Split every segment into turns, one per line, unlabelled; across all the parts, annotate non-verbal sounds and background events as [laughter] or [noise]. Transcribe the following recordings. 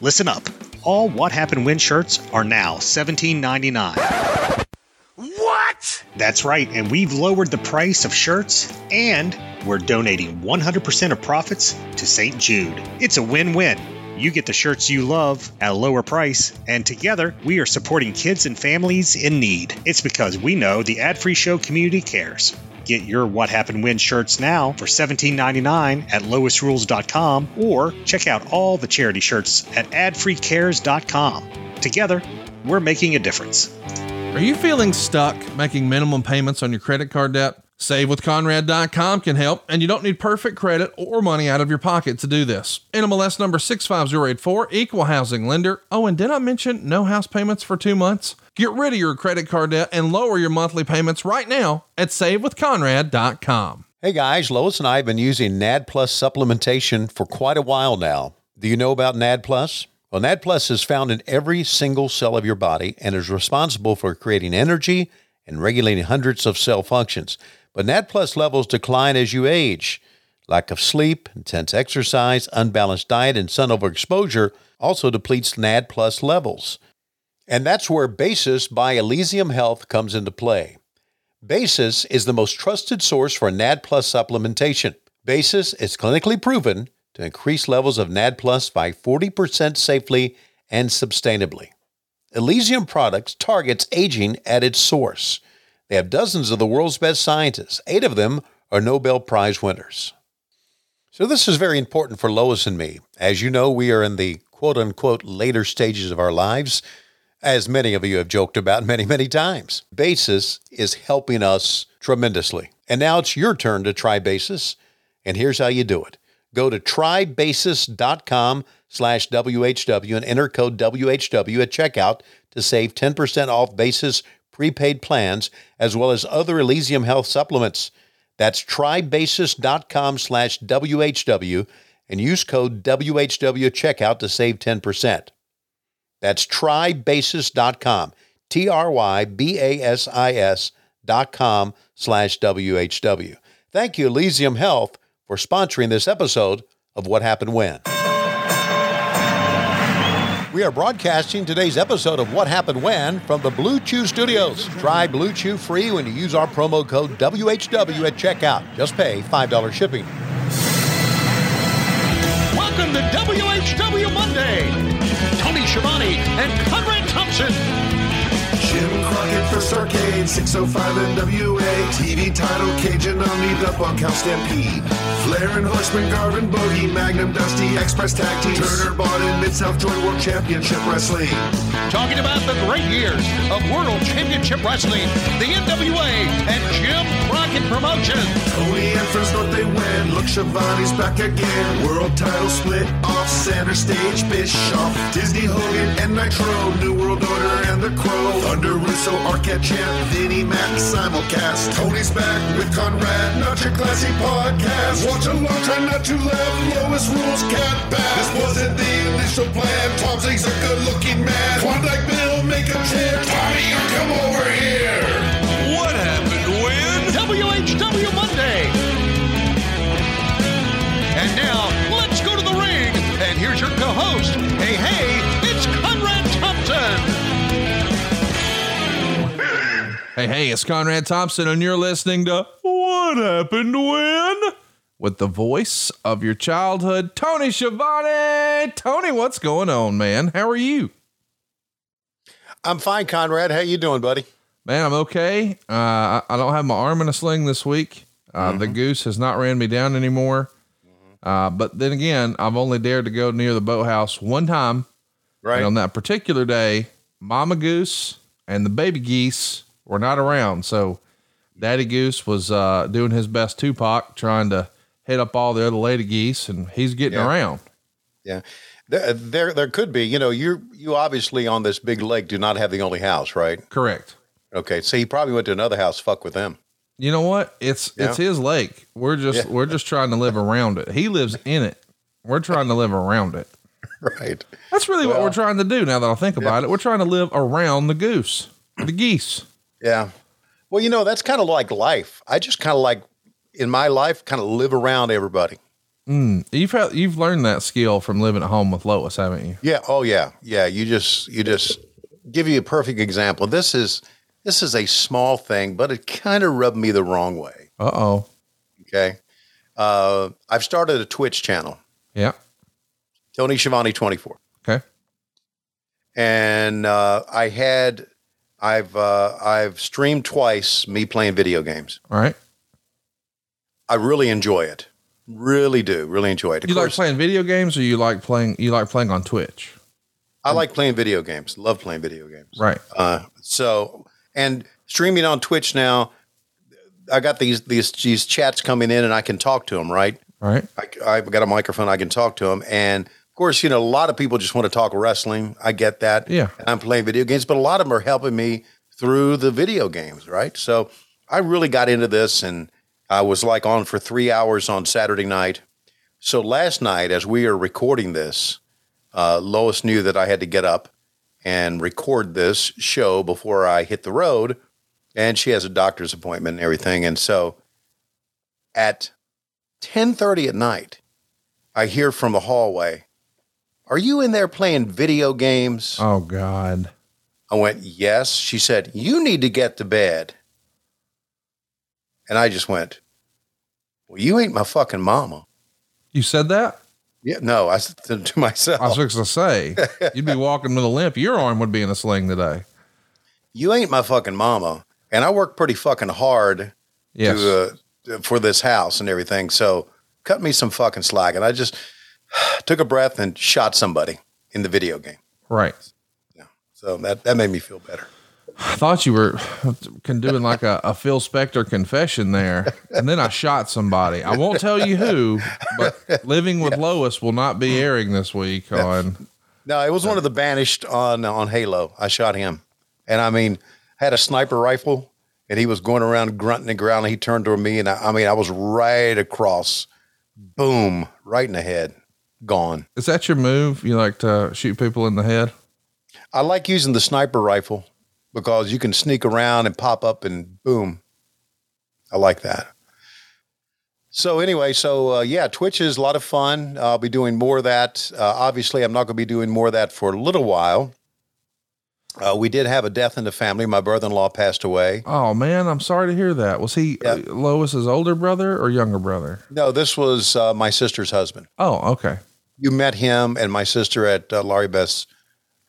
Listen up. All What Happened When shirts are now $17.99.
What?
That's right, and we've lowered the price of shirts and we're donating 100% of profits to St. Jude. It's a win win. You get the shirts you love at a lower price, and together we are supporting kids and families in need. It's because we know the ad free show community cares. Get your What Happened When shirts now for $17.99 at loisrules.com or check out all the charity shirts at adfreecares.com. Together, we're making a difference.
Are you feeling stuck making minimum payments on your credit card debt? SaveWithConrad.com can help, and you don't need perfect credit or money out of your pocket to do this. NMLS number 65084, equal housing lender. Oh, and did I mention no house payments for two months? Get rid of your credit card debt and lower your monthly payments right now at SaveWithConrad.com.
Hey guys, Lois and I have been using NAD Plus supplementation for quite a while now. Do you know about NAD Plus? Well, NAD Plus is found in every single cell of your body and is responsible for creating energy and regulating hundreds of cell functions. But NAD Plus levels decline as you age. Lack of sleep, intense exercise, unbalanced diet, and sun overexposure also depletes NAD Plus levels. And that's where Basis by Elysium Health comes into play. Basis is the most trusted source for NAD Plus supplementation. Basis is clinically proven to increase levels of NAD Plus by 40% safely and sustainably. Elysium Products targets aging at its source. They have dozens of the world's best scientists. Eight of them are Nobel Prize winners. So, this is very important for Lois and me. As you know, we are in the quote unquote later stages of our lives, as many of you have joked about many, many times. Basis is helping us tremendously. And now it's your turn to try Basis. And here's how you do it go to trybasis.com slash WHW and enter code WHW at checkout to save 10% off Basis prepaid plans, as well as other Elysium Health supplements. That's trybasis.com slash WHW and use code WHW checkout to save 10%. That's trybasis.com, T R Y B A S I S dot com slash WHW. Thank you, Elysium Health, for sponsoring this episode of What Happened When. We are broadcasting today's episode of What Happened When from the Blue Chew Studios. Try Blue Chew free when you use our promo code WHW at checkout. Just pay $5 shipping.
Welcome to WHW Monday. Tony Schiavone and Conrad Thompson.
Jim Crockett First Arcade, 605 NWA. TV title, Cajun Omni, the Bunkhouse Stampede. Flair and Horseman, Garvin Bogey, Magnum Dusty, Express Tag Team. Turner bought in Mid-South Joint World Championship Wrestling.
Talking about the great years of World Championship Wrestling, the NWA, and Jim Crockett Promotions.
Tony and Friends North they win. Look, Schiavone's back again. World title split off center stage. Bischoff, Disney Hogan, and Nitro. New World Order and the Crow. Thunder Russo, Arquette Champ, Vinnie Mac, simulcast. Tony's back with Conrad, not your classy podcast. Watch along, try not to laugh. Lowest rules can't pass. This wasn't the initial plan. Tom a good looking man. Klondike Bill, make a chair. Tommy, come over here.
And here's your co-host. Hey, hey, it's Conrad Thompson.
Hey, hey, it's Conrad Thompson, and you're listening to What Happened When? With the voice of your childhood, Tony Schiavone. Tony, what's going on, man? How are you?
I'm fine, Conrad. How you doing, buddy?
Man, I'm okay. Uh, I, I don't have my arm in a sling this week. Uh, The goose has not ran me down anymore. Uh, but then again, I've only dared to go near the boathouse one time.
Right.
And on that particular day, Mama Goose and the baby geese were not around. So Daddy Goose was uh, doing his best Tupac, trying to hit up all the other lady geese, and he's getting
Yeah.
around.
Yeah. There, there, there could be, you know, you you obviously on this big lake do not have the only house, right?
Correct.
Okay. So he probably went to another house, fuck with them.
You know what? It's
Yeah.
it's his lake. We're just
Yeah.
we're just trying to live around it. He lives in it. We're trying to live around it. [laughs]
Right.
That's really what we're trying to do now that I think about it. We're trying to live around the goose, the geese.
Yeah. Well, you know, that's kind of like life. I just kind of like in my life, kind of live around everybody. Hmm.
You've had, you've learned that skill from living at home with Lois, haven't you?
Yeah. Oh yeah. Yeah. You just you just give you a perfect example. This is this is a small thing, but it kind of rubbed me the wrong way.
Uh oh.
Okay. Uh, I've started a Twitch channel,
Yeah.
Tony Schiavone 24.
Okay.
And uh, I had I've uh, I've streamed twice me playing video games.
All right.
I really enjoy it. Really do. Really enjoy it. Of
You like playing video games, or you like playing? You like playing on Twitch,
I like playing video games. Love playing video games.
right?
Uh, so and streaming on Twitch now, I got these these these chats coming in, and I can talk to them. Right,
All right.
I, I've got a microphone. I can talk to them, and of course, you know, a lot of people just want to talk wrestling. I get that.
Yeah.
and I'm playing video games, but a lot of them are helping me through the video games. Right, so I really got into this, and I was like on for three hours on Saturday night. So last night, as we are recording this, uh, Lois knew that I had to get up and record this show before I hit the road. And she has a doctor's appointment and everything. And so at 10:30 at night, I hear from the hallway, "Are you in there playing video games?"
Oh God.
I went, "Yes." She said, "You need to get to bed." And I just went, "Well, you ain't my fucking mama."
You said that?
Yeah, no, I said to myself,
I was fixing to say [laughs] you'd be walking with a limp. Your arm would be in a sling today.
"You ain't my fucking mama." And I work pretty fucking hard
Yes.
to, uh, for this house and everything. So cut me some fucking slack. And I just [sighs] took a breath and shot somebody in the video game.
right. Yeah.
So that, that made me feel better.
I thought you were can doing like a, a Phil Spector confession there, and then I shot somebody. I won't tell you who, but Living with Lois will not be airing this week on.
No, it was one of the banished on on Halo. I shot him, and I mean, had a sniper rifle, and he was going around grunting and growling. He turned to me, and I, I mean, I was right across, boom, right in the head, gone.
Is that your move? You like to shoot people in the head?
I like using the sniper rifle because you can sneak around and pop up and boom. I like that. So anyway, so uh, yeah, Twitch is a lot of fun. I'll be doing more of that. Uh, obviously, I'm not going to be doing more of that for a little while. Uh, we did have a death in the family. My brother-in-law passed away.
Oh man, I'm sorry to hear that. Was he
Yeah.
uh, Lois's older brother or younger brother?
No, this was uh, my sister's husband.
Oh, okay,
You met him and my sister at uh, Laurie Beth's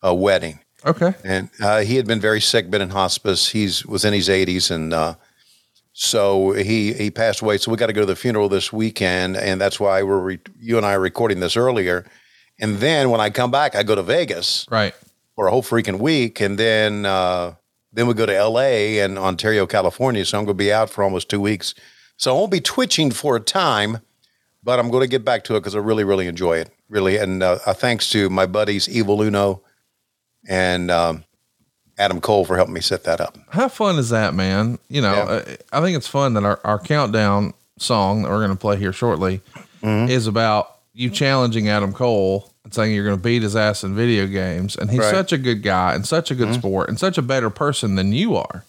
uh, wedding.
Okay.
and uh, he had been very sick, been in hospice. He's was in his 80s, and uh, so he he passed away. So we got to go to the funeral this weekend, and that's why we're re- you and I are recording this earlier. And then when I come back, I go to Vegas
Right.
for a whole freaking week, and then uh, then we go to L.A. and Ontario, California. So I'm going to be out for almost two weeks. So I won't be twitching for a time, but I'm going to get back to it because I really really enjoy it, really. And uh, uh, thanks to my buddies Evil Uno and um, Adam Cole for helping me set that up.
How fun is that, man? You know,
Yeah.
uh, I think it's fun that our, our countdown song that we're going to play here shortly
Mm-hmm.
is about you challenging Adam Cole and saying you're going to beat his ass in video games. And he's
Right. Mm-hmm.
such a good guy and such a good sport and such a better person than you are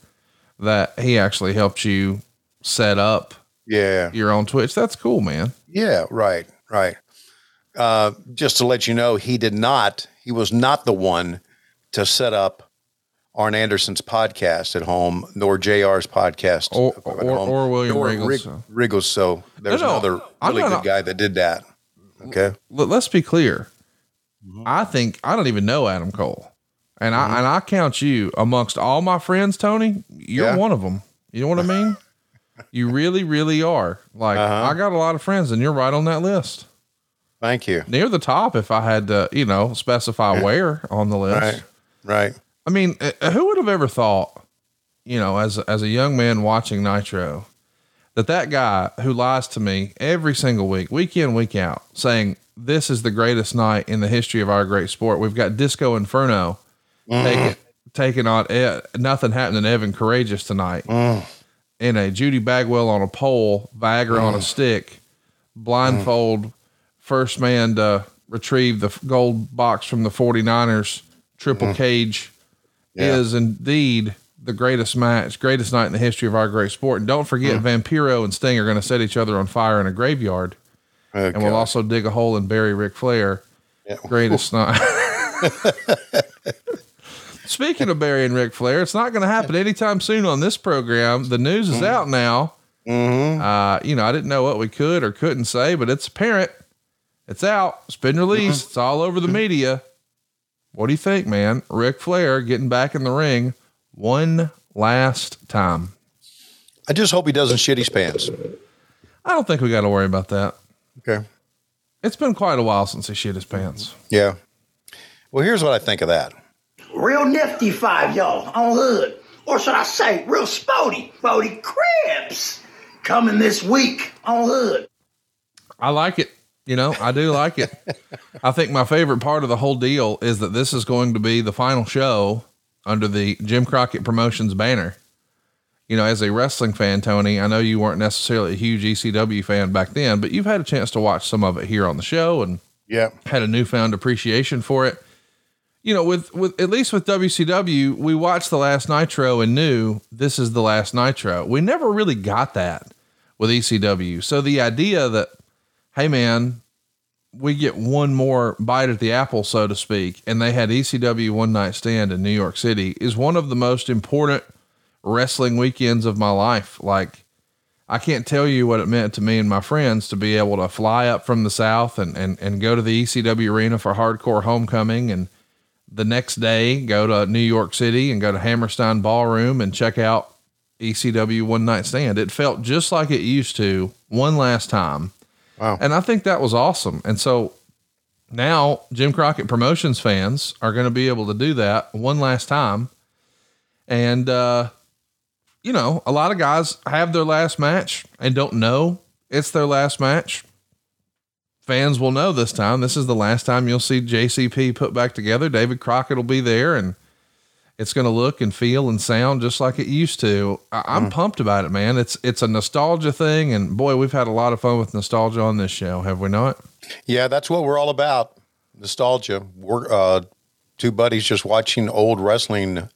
that he actually helped you set up
Yeah,
your own Twitch. That's cool, man.
yeah, right, right. Uh, just to let you know, he did not. He was not the one to set up Arn Anderson's podcast at home, nor JR's podcast
Or-
at
or-
home,
or William
nor
Riggles,
Rig-
so.
Riggles. So there's
No, no,
another really
not-
good guy that did that. Okay.
Let- let's be clear.
Mm-hmm.
I think I don't even know Adam Cole, and I and I count you amongst all my friends, Tony. You're
Yeah.
one of them. You know what I mean? [laughs] you really, really are. Like
Uh-huh.
I got a lot of friends, and you're right on that list,
Thank you.
near the top. If I had to, you know, specify where on the list.
Right. Right.
I mean, uh, uh, who would have ever thought, you know, as as a young man watching Nitro, that that guy who lies to me every single week, week in, week out, saying this is the greatest night in the history of our great sport. We've got Disco Inferno mm-hmm. taking taking on e- nothing happening to Evan Karagias tonight mm-hmm. in a Judy Bagwell on a pole, Viagra on a mm-hmm. stick, blindfold, first man to retrieve the gold box from the 49ers, triple mm. cage
Yeah.
is indeed the greatest match, greatest night in the history of our great sport. And don't forget, mm. Vampiro and Sting are going to set each other on fire in a graveyard oh, and we'll also dig a hole and bury Ric Flair.
Yeah.
Greatest [laughs] night. Speaking of burying Ric Flair, it's not going to happen anytime soon on this program. The news is mm. out now. Mm-hmm. Uh, you know, I didn't know what we could or couldn't say, but it's apparent. It's out. It's been released. Mm-hmm. It's all over the mm-hmm. media. What do you think, man? Ric Flair getting back in the ring one last time.
I just hope he doesn't shit his pants.
I don't think we got to worry about that.
Okay.
It's been quite a while since he shit his pants.
Yeah. Well, here's what I think of that.
Real nifty five, y'all, on hood. Or should I say, real sporty, sporty cribs. Coming this week on hood.
I like it. You know, I do like it. [laughs] I think my favorite part of the whole deal is that this is going to be the final show under the Jim Crockett Promotions banner. You know, as a wrestling fan, Tony, I know you weren't necessarily a huge ECW fan back then, but you've had a chance to watch some of it here on the show and
Yeah.
had a newfound appreciation for it. You know, with with at least with WCW, we watched the last Nitro and knew this is the last Nitro. We never really got that with ECW. So the idea that, hey man, we get one more bite at the apple, so to speak, and they had ECW one night stand in New York City is one of the most important wrestling weekends of my life. Like I can't tell you what it meant to me and my friends to be able to fly up from the South and, and, and go to the ECW arena for hardcore homecoming. And the next day go to New York City and go to Hammerstein ballroom and check out ECW one night stand. It felt just like it used to one last time.
Wow.
And I think that was awesome. And so now Jim Crockett promotions fans are going to be able to do that one last time. And, uh, you know, a lot of guys have their last match and don't know it's their last match. Fans will know this time. This is the last time you'll see JCP put back together. David Crockett will be there and it's going to look and feel and sound just like it used to. I- I'm pumped about it, man. It's it's a nostalgia thing, and boy, we've had a lot of fun with nostalgia on this show, have we not?
Yeah, that's what we're all about. Nostalgia. We're uh, two buddies just watching old wrestling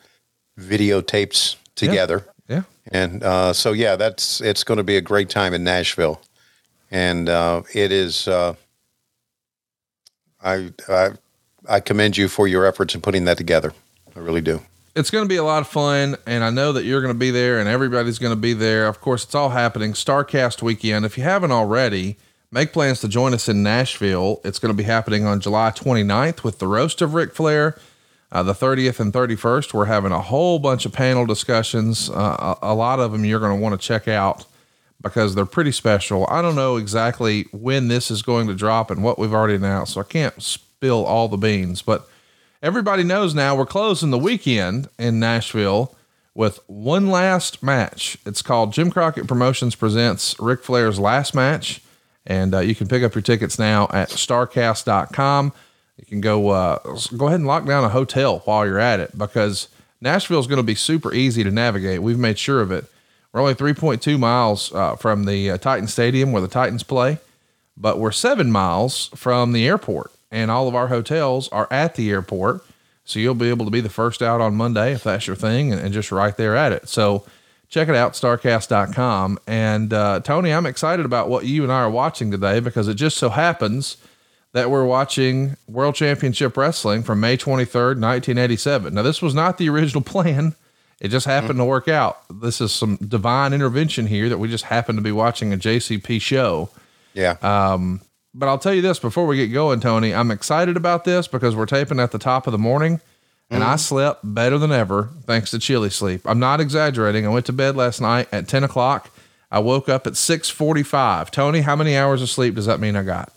videotapes together.
Yeah,
And uh, so, yeah, that's it's going to be a great time in Nashville, and uh, it is. Uh, I, I I commend you for your efforts in putting that together. I really do.
It's going to be a lot of fun, and I know that you're going to be there, and everybody's going to be there. Of course, it's all happening Starcast weekend. If you haven't already, make plans to join us in Nashville. It's going to be happening on July 29th with the roast of Ric Flair. Uh, the 30th and 31st, we're having a whole bunch of panel discussions. Uh, a, a lot of them you're going to want to check out because they're pretty special. I don't know exactly when this is going to drop and what we've already announced, so I can't spill all the beans, but everybody knows now we're closing the weekend in Nashville with one last match. It's called Jim Crockett Promotions Presents Ric Flair's Last Match. And uh, you can pick up your tickets now at starcast.com. You can go uh, go ahead and lock down a hotel while you're at it because Nashville is going to be super easy to navigate. We've made sure of it. We're only 3.2 miles uh, from the uh, Titan Stadium where the Titans play, but we're seven miles from the airport, and all of our hotels are at the airport. So you'll be able to be the first out on Monday if that's your thing, and, and just right there at it. So check it out, starcast.com. And uh, Tony, I'm excited about what you and I are watching today because it just so happens that we're watching World Championship Wrestling from May 23rd, 1987. Now, this was not the original [laughs] plan. It just happened to work out. This is some divine intervention here that we just happened to be watching a JCP show.
Yeah.
But I'll tell you this before we get going, Tony, I'm excited about this because we're taping at the top of the morning and I slept better than ever thanks to chili sleep. I'm not exaggerating. I went to bed last night at 10 o'clock. I woke up at 645. Tony, how many hours of sleep does that mean I got?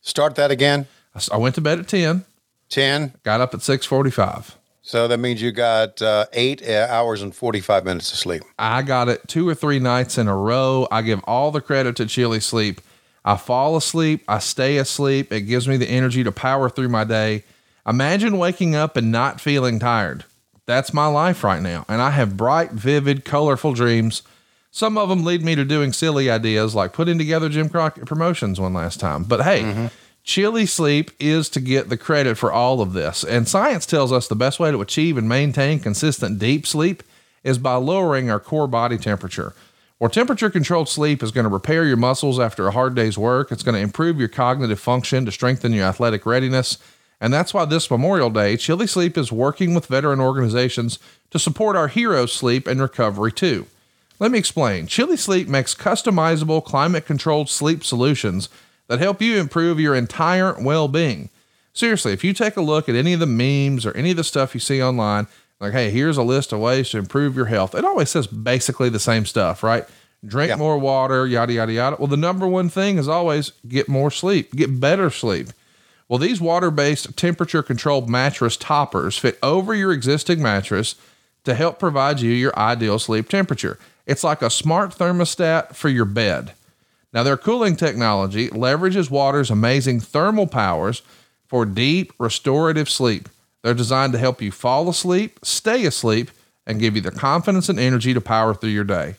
Start that again.
I went to bed at 10,
10.
got up at 645.
So that means you got uh, eight uh, hours and 45 minutes of sleep.
I got it two or three nights in a row. I give all the credit to Chili Sleep. I fall asleep, I stay asleep. It gives me the energy to power through my day. Imagine waking up and not feeling tired. That's my life right now. And I have bright, vivid, colorful dreams. Some of them lead me to doing silly ideas like putting together Jim Crockett promotions one last time. But hey, mm-hmm. Chili sleep is to get the credit for all of this. And science tells us the best way to achieve and maintain consistent deep sleep is by lowering our core body temperature. Well, temperature controlled sleep is going to repair your muscles after a hard day's work. It's going to improve your cognitive function to strengthen your athletic readiness. And that's why this Memorial Day, Chili Sleep is working with veteran organizations to support our heroes' sleep and recovery too. Let me explain. Chili Sleep makes customizable climate controlled sleep solutions that help you improve your entire well being. Seriously, if you take a look at any of the memes or any of the stuff you see online, like, hey, here's a list of ways to improve your health. It always says basically the same stuff, right? Drink
Yeah.
more water, yada, yada, yada. Well, the number one thing is always get more sleep, get better sleep. Well, these water based temperature controlled mattress toppers fit over your existing mattress to help provide you your ideal sleep temperature. It's like a smart thermostat for your bed. Now, their cooling technology leverages water's amazing thermal powers for deep, restorative sleep. They're designed to help you fall asleep, stay asleep, and give you the confidence and energy to power through your day.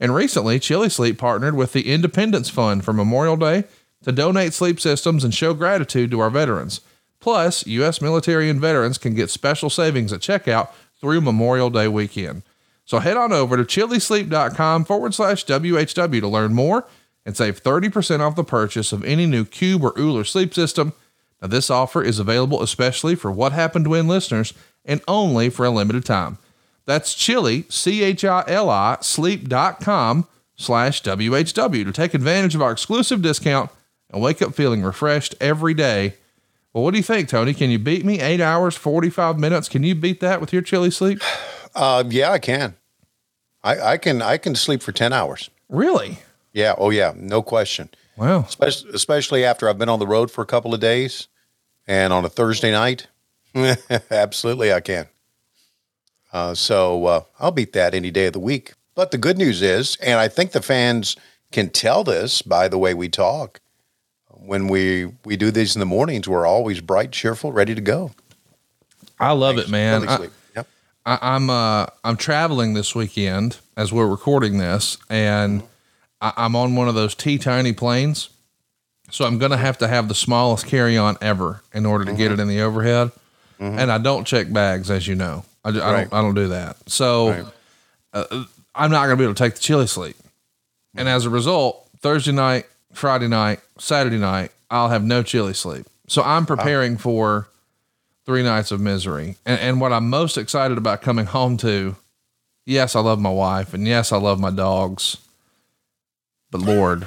And recently, Chili Sleep partnered with the Independence Fund for Memorial Day to donate sleep systems and show gratitude to our veterans. Plus, U.S. military and veterans can get special savings at checkout through Memorial Day weekend. So head on over to chilisleep.com forward slash WHW to learn more and save 30% off the purchase of any new Cube or Ooler sleep system. Now, this offer is available especially for What Happened When listeners and only for a limited time. That's chili, C H I L I, sleep.com slash WHW to take advantage of our exclusive discount and wake up feeling refreshed every day. Well, what do you think, Tony? Can you beat me? Eight hours, 45 minutes. Can you beat that with your chili sleep? [sighs]
Uh, yeah, I can. I, I can. I can sleep for ten hours.
Really?
Yeah. Oh, yeah. No question.
Wow.
Especially, especially after I've been on the road for a couple of days, and on a Thursday night. [laughs] Absolutely, I can. Uh, so uh, I'll beat that any day of the week. But the good news is, and I think the fans can tell this by the way we talk. When we we do these in the mornings, we're always bright, cheerful, ready to go.
I love it, man. I.
Yep.
I, I'm uh I'm traveling this weekend as we're recording this, and I, I'm on one of those T tiny planes, so I'm gonna mm-hmm. have to have the smallest carry on ever in order to get it mm-hmm. in the overhead. Mm-hmm. And I don't check bags, as you know. I,
Right.
don't I don't do that. So
Right.
Uh, uh, I'm not gonna be able to take the chili sleep, and as a result, Thursday night, Friday night, Saturday night, I'll have no chili sleep. So I'm preparing for three nights of misery. And, and what I'm most excited about coming home to, yes, I love my wife and yes, I love my dogs. But Lord,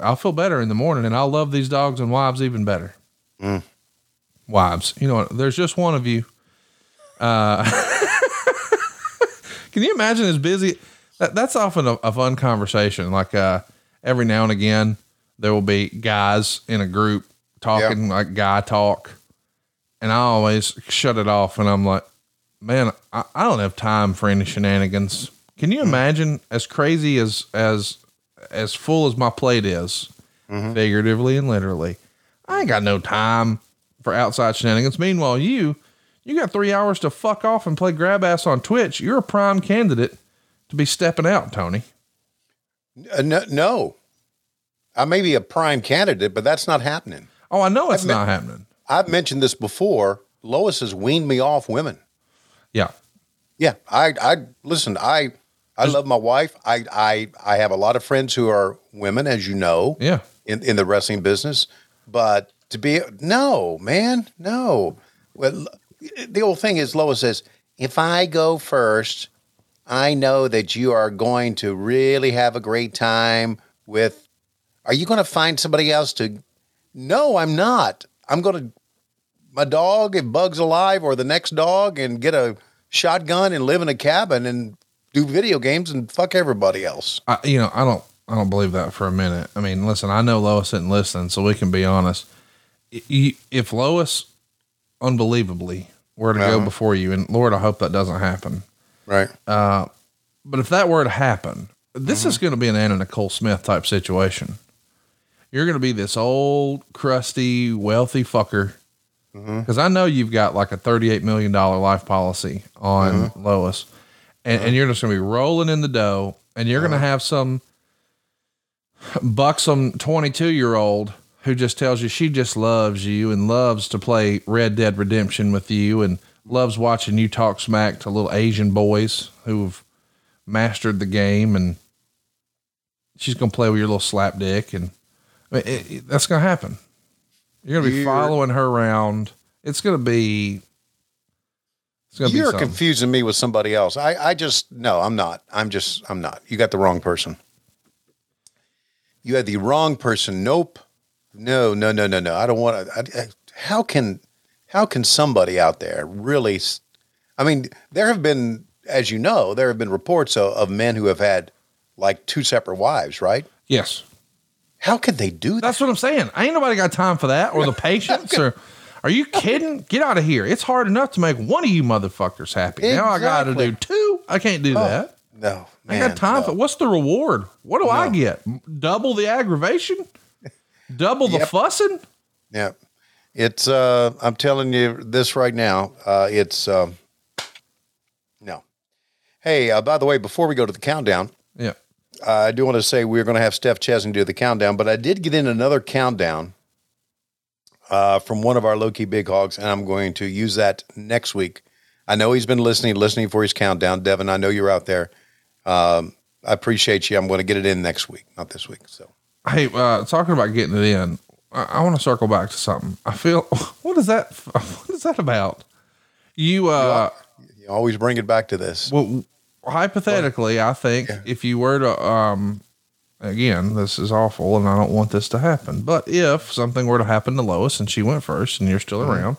I'll feel better in the morning and I'll love these dogs and wives even better.
Mm.
Wives, you know? There's just one of you. Uh, [laughs] can you imagine as busy? That, that's often a, a fun conversation. Like uh, every now and again, there will be guys in a group talking like guy talk, and I always shut it off. And I'm like, man, I, I don't have time for any shenanigans. Can you imagine as crazy as as as full as my plate is, figuratively and literally? I ain't got no time for outside shenanigans. Meanwhile, you you got three hours to fuck off and play grab ass on Twitch. You're a prime candidate to be stepping out, Tony.
Uh, no, no, I may be a prime candidate, but that's not happening.
Oh, I know it's
I've
not happening.
I've mentioned this before. Lois has weaned me off women.
Yeah.
Yeah, I, I listen. I, I love my wife. I, I, I have a lot of friends who are women, as you know,
Yeah.
in in the wrestling business. But to be no man, no. Well, the old thing is, Lois says, if I go first, I know that you are going to really have a great time with, are you going to find somebody else to? No, I'm not. I'm going to, my dog, if Bug's alive, or the next dog, and get a shotgun and live in a cabin and do video games and fuck everybody else.
I, you know, I don't, I don't believe that for a minute. I mean, listen, I know Lois didn't listen, so we can be honest. If Lois, unbelievably, were to go
Uh-huh.
before you, and Lord, I hope that doesn't happen.
Right.
But if that were to happen, this
Mm-hmm.
is going to be an Anna Nicole Smith type situation. You're going to be this old, crusty, wealthy fucker.
Mm-hmm.
Because I know you've got like a $38 million life policy on
Mm-hmm.
Lois, and, and you're just going to be rolling in the dough, and you're going
Uh-huh.
to have some buxom 22 year old who just tells you she just loves you and loves to play Red Dead Redemption with you and loves watching you talk smack to little Asian boys who've mastered the game and she's going to play with your little slap dick and I mean, it, it- that's going to happen. You're going to be following her around. It's going to be it's going to be
You're confusing me with somebody else. I, I just, no, I'm not. I'm just, I'm not. You got the wrong person. You had the wrong person. Nope. No, no, no, no, no. I don't want to. How can, how can somebody out there really? I mean, there have been, as you know, there have been reports of, of men who have had like two separate wives, right?
yes.
How can they do that?
That's what I'm saying. Ain't nobody got time for that or the [laughs] patience or are you kidding? Get out of here. It's hard enough to make one of you motherfuckers happy. Now I got to do two. I can't do that.
No,
I got time
no.
for what's the reward? What do I get? Double the aggravation? Double the
Yep.
fussing?
Yeah. It's uh I'm telling you this right now. Uh it's um no. Hey, uh, by the way, before we go to the countdown,
Yeah.
uh, I do want to say we're going to have Steph Chesney do the countdown, but I did get in another countdown uh, from one of our low key big hogs, and I'm going to use that next week. I know he's been listening, listening for his countdown. Devin, I know you're out there. Um, I appreciate you. I'm going to get it in next week, not this week. So
Hey, uh, talking about getting it in, I, I want to circle back to something. I feel, [laughs] what is that? [laughs] What is that about? You, uh,
you always bring it back to this.
Well, hypothetically, I think if you were to, um, again, this is awful and I don't want this to happen, but if something were to happen to Lois and she went first and you're still mm-hmm. around,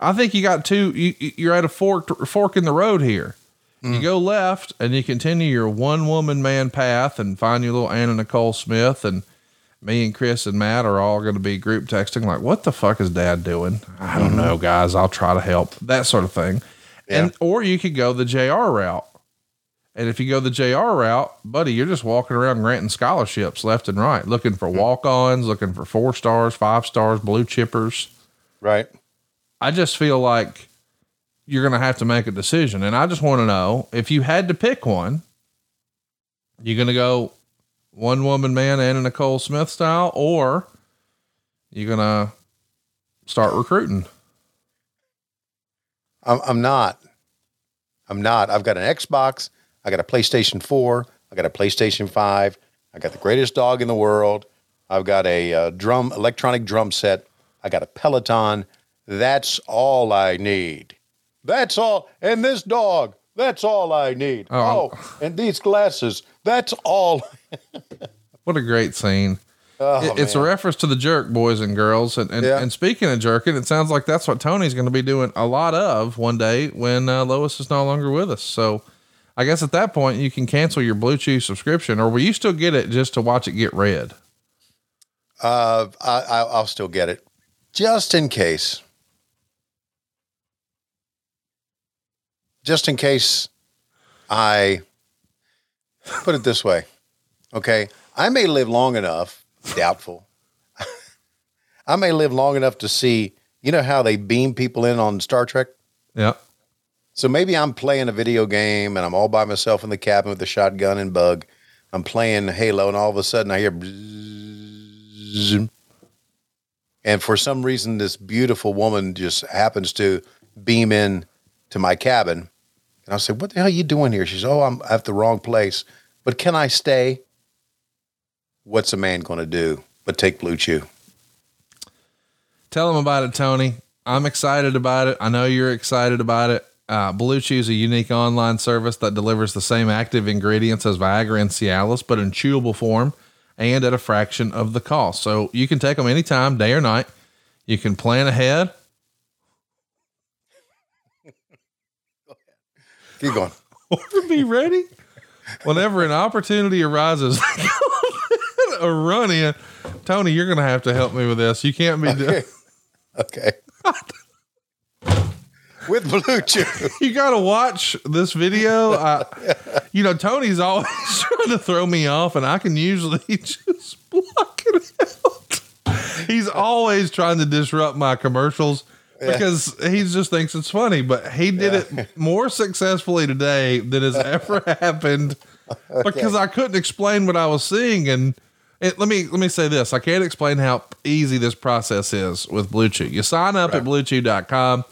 I think you got two, you, you're at a fork, fork in the road here. You mm. go left and you continue your one woman man path and find your little Anna Nicole Smith and me and Chris and Matt are all going to be group texting like, what the fuck is dad doing? I don't mm-hmm. know, guys. I'll try to help that sort of thing. And, or you could go the JR route. And if you go the JR route, buddy, you're just walking around granting scholarships left and right, looking for hmm. walk ons, looking for four stars, five stars, blue chippers.
Right.
I just feel like you're going to have to make a decision. And I just want to know if you had to pick one, you're going to go one woman man and a Nicole Smith style, or you're going to start recruiting?
I'm, I'm not. I'm not. I've got an Xbox. I got a PlayStation 4. I got a PlayStation 5. I got the greatest dog in the world. I've got a uh, drum, electronic drum set. I got a Peloton. That's all I need. That's all. And this dog. That's all I need.
Oh.
Oh, and these glasses. That's all. [laughs]
What a great scene.
Oh,
It- it's a reference to the jerk boys and girls. And, and,
Yeah.
and speaking of jerking, it sounds like that's what Tony's going to be doing a lot of one day when uh, Lois is no longer with us. So I guess at that point you can cancel your Blue Chew subscription or will you still get it just to watch it get red?
Uh, I, I, I'll still get it, just in case. Just in case I put it this way, okay? I may live long enough, doubtful. [laughs] I may live long enough to see, you know how they beam people in on Star Trek?
Yeah.
So maybe I'm playing a video game and I'm all by myself in the cabin with the shotgun and bug. I'm playing Halo and all of a sudden I hear bzzz. and for some reason this beautiful woman just happens to beam in to my cabin. And I say, "What the hell are you doing here?" She says, "Oh, I'm at the wrong place. But can I stay?" What's a man going to do but take Blue Chew?
Tell them about it, Tony. I'm excited about it. I know you're excited about it. Uh, Blue Chew is a unique online service that delivers the same active ingredients as Viagra and Cialis, but in chewable form and at a fraction of the cost. So you can take them anytime, day or night. You can plan ahead.
Keep going. [laughs]
or be ready whenever an opportunity arises. [laughs] a run in. Tony, you're going to have to help me with this. You can't be doing. [laughs]
Okay. With Bluetooth. [laughs]
you got to watch this video. I, [laughs] you know, Tony's always [laughs] trying to throw me off, and I can usually just block it out. He's always trying to disrupt my commercials because he just thinks it's funny. But he did it more successfully today than has ever happened because I couldn't explain what I was seeing. And it, let me let me say this: I can't explain how easy this process is with Blue Chew. You sign up at BlueChew.com.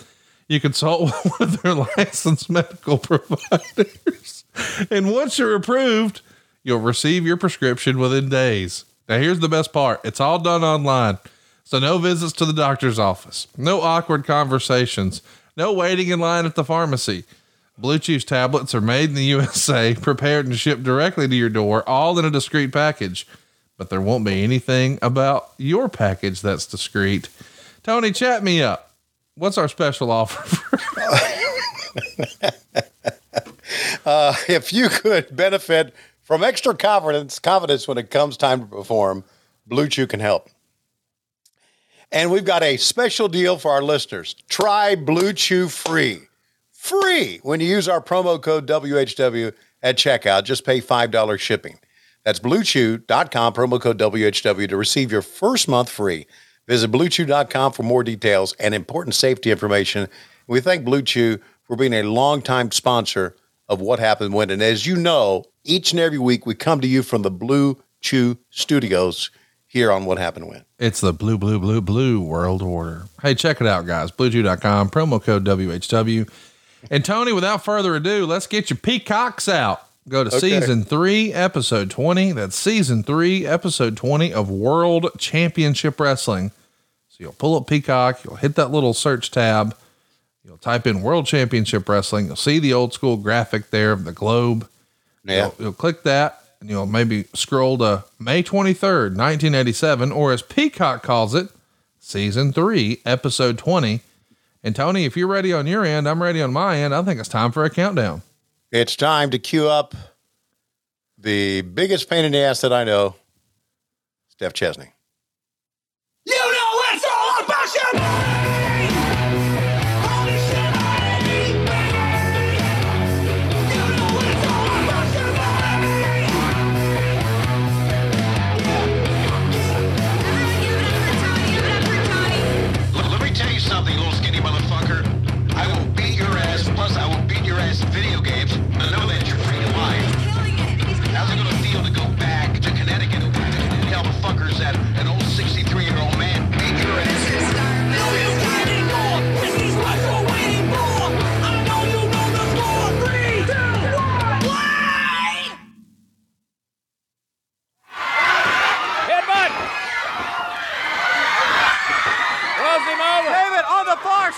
You consult with [laughs] one of their licensed medical providers. And once you're approved, you'll receive your prescription within days. Now, here's the best part it's all done online. So, no visits to the doctor's office, no awkward conversations, no waiting in line at the pharmacy. Blue Chew's tablets are made in the [laughs] USA, prepared and shipped directly to your door, all in a discreet package. But there won't be anything about your package that's discreet. Tony, chat me up. What's our special offer? [laughs]
Uh, if you could benefit from extra confidence, confidence when it comes time to perform, Blue Chew can help. And we've got a special deal for our listeners. Try Blue Chew free. Free when you use our promo code WHW at checkout. Just pay $5 shipping. That's bluechew.com, promo code WHW to receive your first month free. Visit bluechew.com for more details and important safety information. We thank Blue Chew for being a longtime sponsor of What Happened When. And as you know, each and every week we come to you from the Blue Chew studios here on What Happened When.
It's the blue, blue, blue, blue world order. Hey, check it out, guys. BlueChew.com, promo code WHW. And Tony, without further ado, let's get your peacocks out. Go to season three, episode 20. That's season three, episode 20 of World Championship Wrestling. So you'll pull up Peacock, you'll hit that little search tab, you'll type in World Championship Wrestling. You'll see the old school graphic there of the globe.
Yeah.
You'll, you'll click that and you'll maybe scroll to May 23rd, 1987, or as Peacock calls it, season three, episode 20. And Tony, if you're ready on your end, I'm ready on my end. I think it's time for a countdown.
It's time to cue up the biggest pain in the ass that I know, Steph Chesney.
You know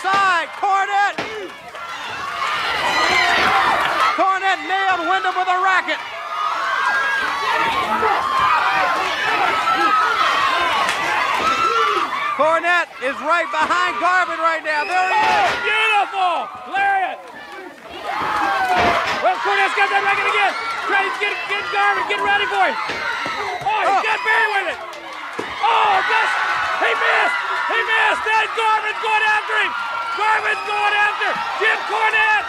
side. Cornette. Cornette nailed Windham with a racket. Cornette is right behind Garvin right now. There he is. Beautiful. Lariat. Well, Cornette's got that racket again. Trying to get, get Garvin. Get ready for him. Oh, he's oh. got Barry with it. Oh, just, he missed. He missed. Then Garvin's going after him. Garvin's going after Jim Cornette.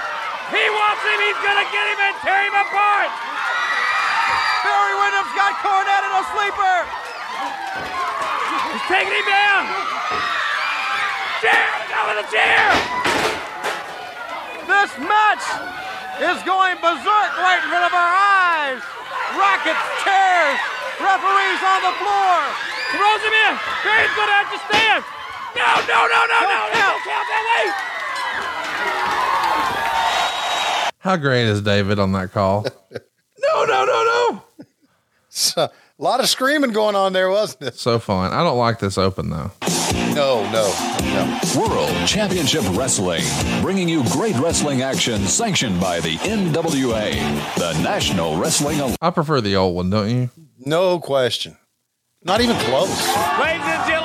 He wants him. He's going to get him and tear him apart. Barry Windham's got Cornette in a sleeper. He's taking him down. Chair, down with the chair. This match is going berserk right in front of our eyes. Rockets, chairs, referees on the floor. Throws him in. Barry's going to have to stand. No, no, no, no, no. Don't count that.
How great is David on that call? [laughs] no, no, no, no.
So, a lot of screaming going on there, wasn't it?
So fun. I don't like this open though.
No, no, no.
World Championship Wrestling, bringing you great wrestling action sanctioned by the NWA, the National Wrestling Alliance.
I prefer the old one, don't you?
No question. Not even close.
Ladies and gentlemen,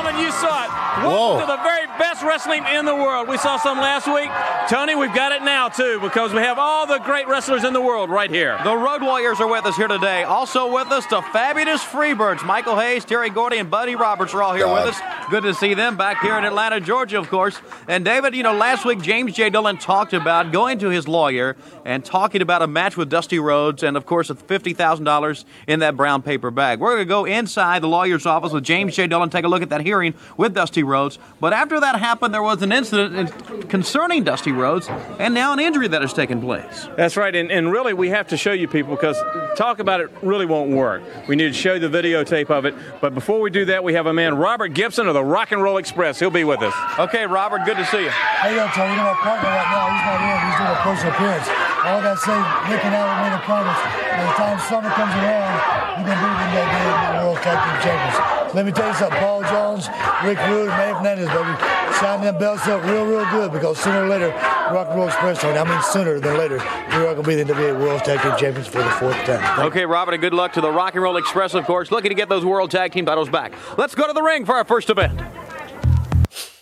you saw it.
Whoa.
To the very best wrestling in the world. We saw some last week. Tony, we've got it now, too, because we have all the great wrestlers in the world right here.
The Road Warriors are with us here today. Also with us, the fabulous Freebirds. Michael Hayes, Terry Gordy, and Buddy Roberts are all here
God.
with us. Good to see them back here in Atlanta, Georgia, of course. And David, you know, last week James J. Dillon talked about going to his lawyer and talking about a match with Dusty Rhodes and, of course, $50,000 in that brown paper bag. We're going to go inside the lawyer's office with James J. Dillon, take a look at that hearing with Dusty Rhodes. But after that happened, there was an incident concerning Dusty Rhodes and now an injury that has taken place.
That's right, and, and really we have to show you people because talk about it really won't work. We need to show the videotape of it. But before we do that, we have a man, Robert Gibson of the Rock and Roll Express. He'll be with us.
Okay, Robert, good to see you.
Hey, yo, Tony, you know my partner right now, he's not in. He's doing a personal appearance. All I gotta say, Nick and I will made a promise. By the time summer comes around, you're gonna be in that game in the World Tag Team Champions. Let me tell you something, Paul Jones, Rick Rude, and Manny Fernandez, baby, sign them belts up real, real good because sooner or later, Rock and Roll Express, Tony, I mean sooner than later, we are gonna be the NWA World Tag Team Champions for the fourth time. Thank
Okay, Robert, and good luck to the Rock and Roll Express, of course, looking to get those World Tag Team titles back. Let's go to the ring for our first event.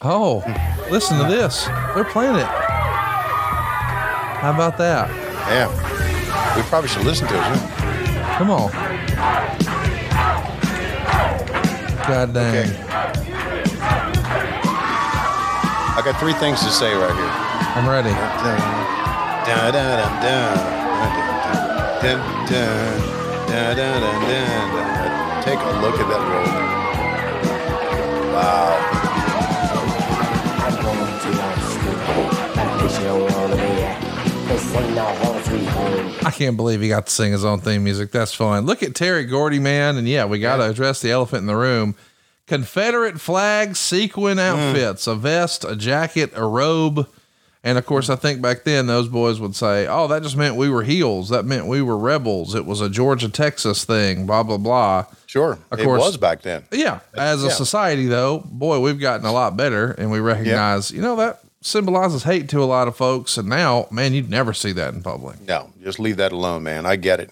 Oh, listen to this. They're playing it. How about that?
Yeah. We probably should listen to it. huh?
Come on. God dang.
Okay. I got three things to say right here.
I'm ready.
Dun, dun, dun, dun. Dun, dun, dun, dun, dun, dun, dun. Take a look at that road. Wow.
I can't believe he got to sing his own theme music. That's fun. Look at Terry Gordy, man. And yeah, we got to address the elephant in the room. Confederate flag sequin mm. outfits, a vest, a jacket, a robe. And of course, I think back then those boys would say, oh, that just meant we were heels. That meant we were rebels. It was a Georgia, Texas thing, blah, blah, blah.
Sure.
Of course, it
was back then.
Yeah. As a
Yeah.
society, though, boy, we've gotten a lot better and we recognize, you know, that symbolizes hate to a lot of folks. And now, man, you'd never see that in public.
No, just leave that alone, man. I get it.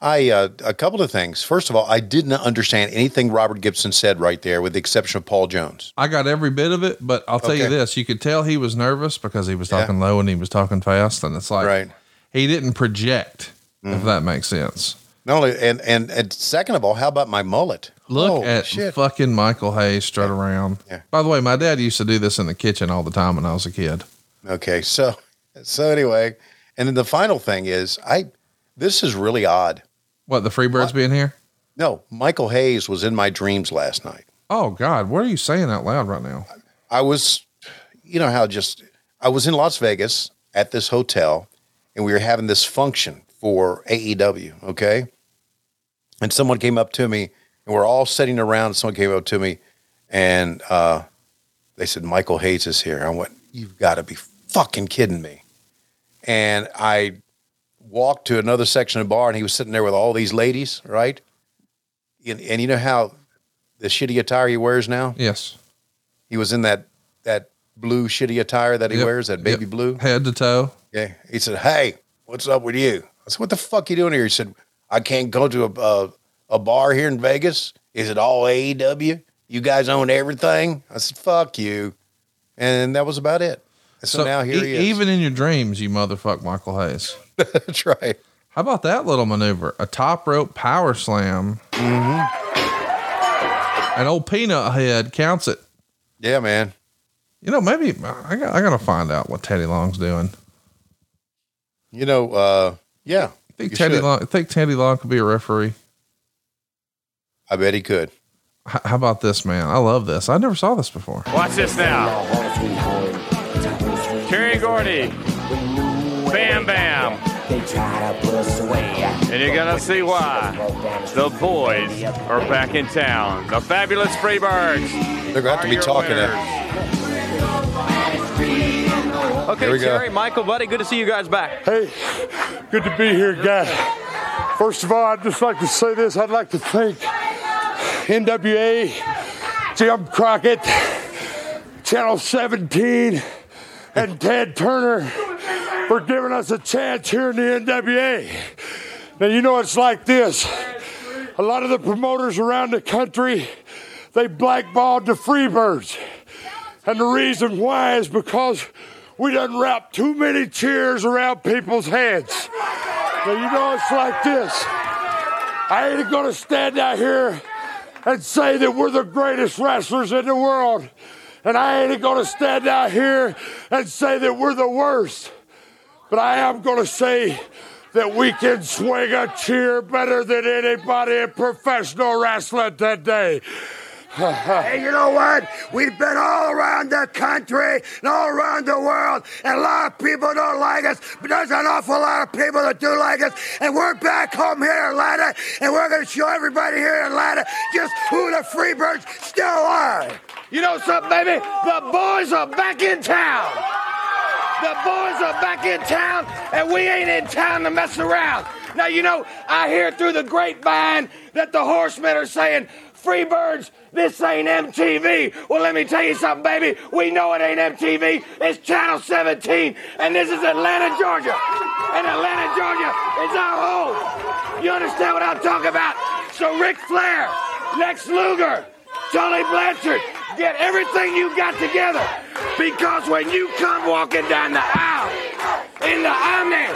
I uh, a couple of things. First of all, I didn't understand anything Robert Gibson said right there, with the exception of Paul Jones.
I got every bit of it, but I'll tell you this: you could tell he was nervous because he was
Yeah.
talking low and he was talking fast, and it's like
Right.
he didn't project,
Mm-hmm.
if that makes sense.
Not only, and and and second of all, how about my mullet?
Look
Holy
at
shit.
fucking Michael Hayes strut around.
Yeah.
By the way, my dad used to do this in the kitchen all the time when I was a kid.
Okay, so so anyway, and then the final thing is, I this is really odd.
What the Freebirds being here?
No, Michael Hayes was in my dreams last night.
Oh God, what are you saying out loud right now?
I was, you know how just I was in Las Vegas at this hotel, and we were having this function for AEW. Okay, and someone came up to me, and we're all sitting around. Someone came up to me, and uh, they said, "Michael Hayes is here." I went, "You've got to be fucking kidding me!" And I walked to another section of the bar, and he was sitting there with all these ladies, right? And, and you know how the shitty attire he wears now?
Yes,
He was in that that blue shitty attire that he
Yep.
wears, that baby
Yep.
blue.
head to toe.
Yeah. He said, "Hey, what's up with you?" I said, "What the fuck are you doing here?" He said, "I can't go to a a, a bar here in Vegas. Is it all AEW? You guys own everything?" I said, "Fuck you," and that was about it. And so, now here
e-
he is.
even in your dreams, you motherfuck Michael Hayes. [laughs]
That's right.
How about that little maneuver? A top rope power slam.
Mm-hmm.
An old peanut head counts it.
Yeah, man.
You know, maybe I got, I got to find out what Teddy Long's doing.
You know, uh, yeah.
I think
you
Teddy. Long. Think Teddy Long could be a referee.
I bet he could.
H- how about this, man? I love this. I never saw this before.
Watch this now. Terry Gordy. Bam Bam. And you're going to see why. The boys are back in town. The fabulous Freebirds.
They're going to have to be talking.
winners.
Okay,
Here we go.
Michael, buddy, good to see you guys back.
Hey, good to be here, guys. First of all, I'd just like to say this. I'd like to thank NWA, Jim Crockett, Channel 17, and Ted Turner for giving us a chance here in the NWA. Now, you know it's like this.
a lot of the promoters around the country, they blackballed the Freebirds. And the reason why is because we done wrap too many cheers around people's heads. Now, you know, it's like this. I ain't gonna stand out here and say that we're the greatest wrestlers in the world. And I ain't gonna stand out here and say that we're the worst. But I am gonna say that we can swing a cheer better than anybody in professional wrestling today.
Hey, you know what? We've been all around the country and all around the world, and a lot of people don't like us, but there's an awful lot of people that do like us, and we're back home here in Atlanta, and we're going to show everybody here in Atlanta just who the Freebirds still are.
You know something, baby? The boys are back in town. The boys are back in town, and we ain't in town to mess around. Now, you know, I hear through the grapevine that the horsemen are saying, Freebirds, this ain't MTV. Well, let me tell you something, baby. We know it ain't MTV. It's Channel 17, and this is Atlanta, Georgia. And Atlanta, Georgia is our home. You understand what I'm talking about? So, Ric Flair, Lex Luger, Tully Blanchard, get everything you got together. Because when you come walking down the aisle in the Omni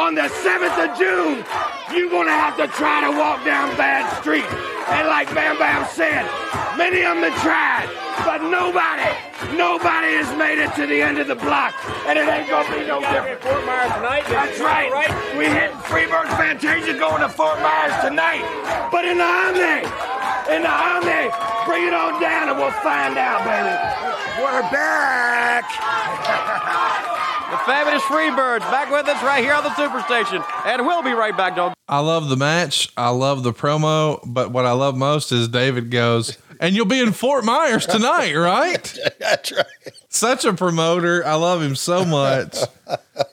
on the 7th of June, you're going to have to try to walk down Bad Street. And like Bam Bam said, many of them tried, but nobody, nobody has made it to the end of the block. And it ain't going to be no different.
Fort Myers tonight.
That's right. right. We hitting Freebird Fantasia going to Fort Myers tonight. But in the Omni, in the Omni, bring it on down and we'll find out, baby.
We're back. [laughs]
The fabulous Freebirds back with us right here on the Superstation. And we'll be right back, dog.
I love the match. I love the promo, but what I love most is David goes, and you'll be in Fort Myers tonight, right? [laughs]
That's right.
Such a promoter. I love him so much.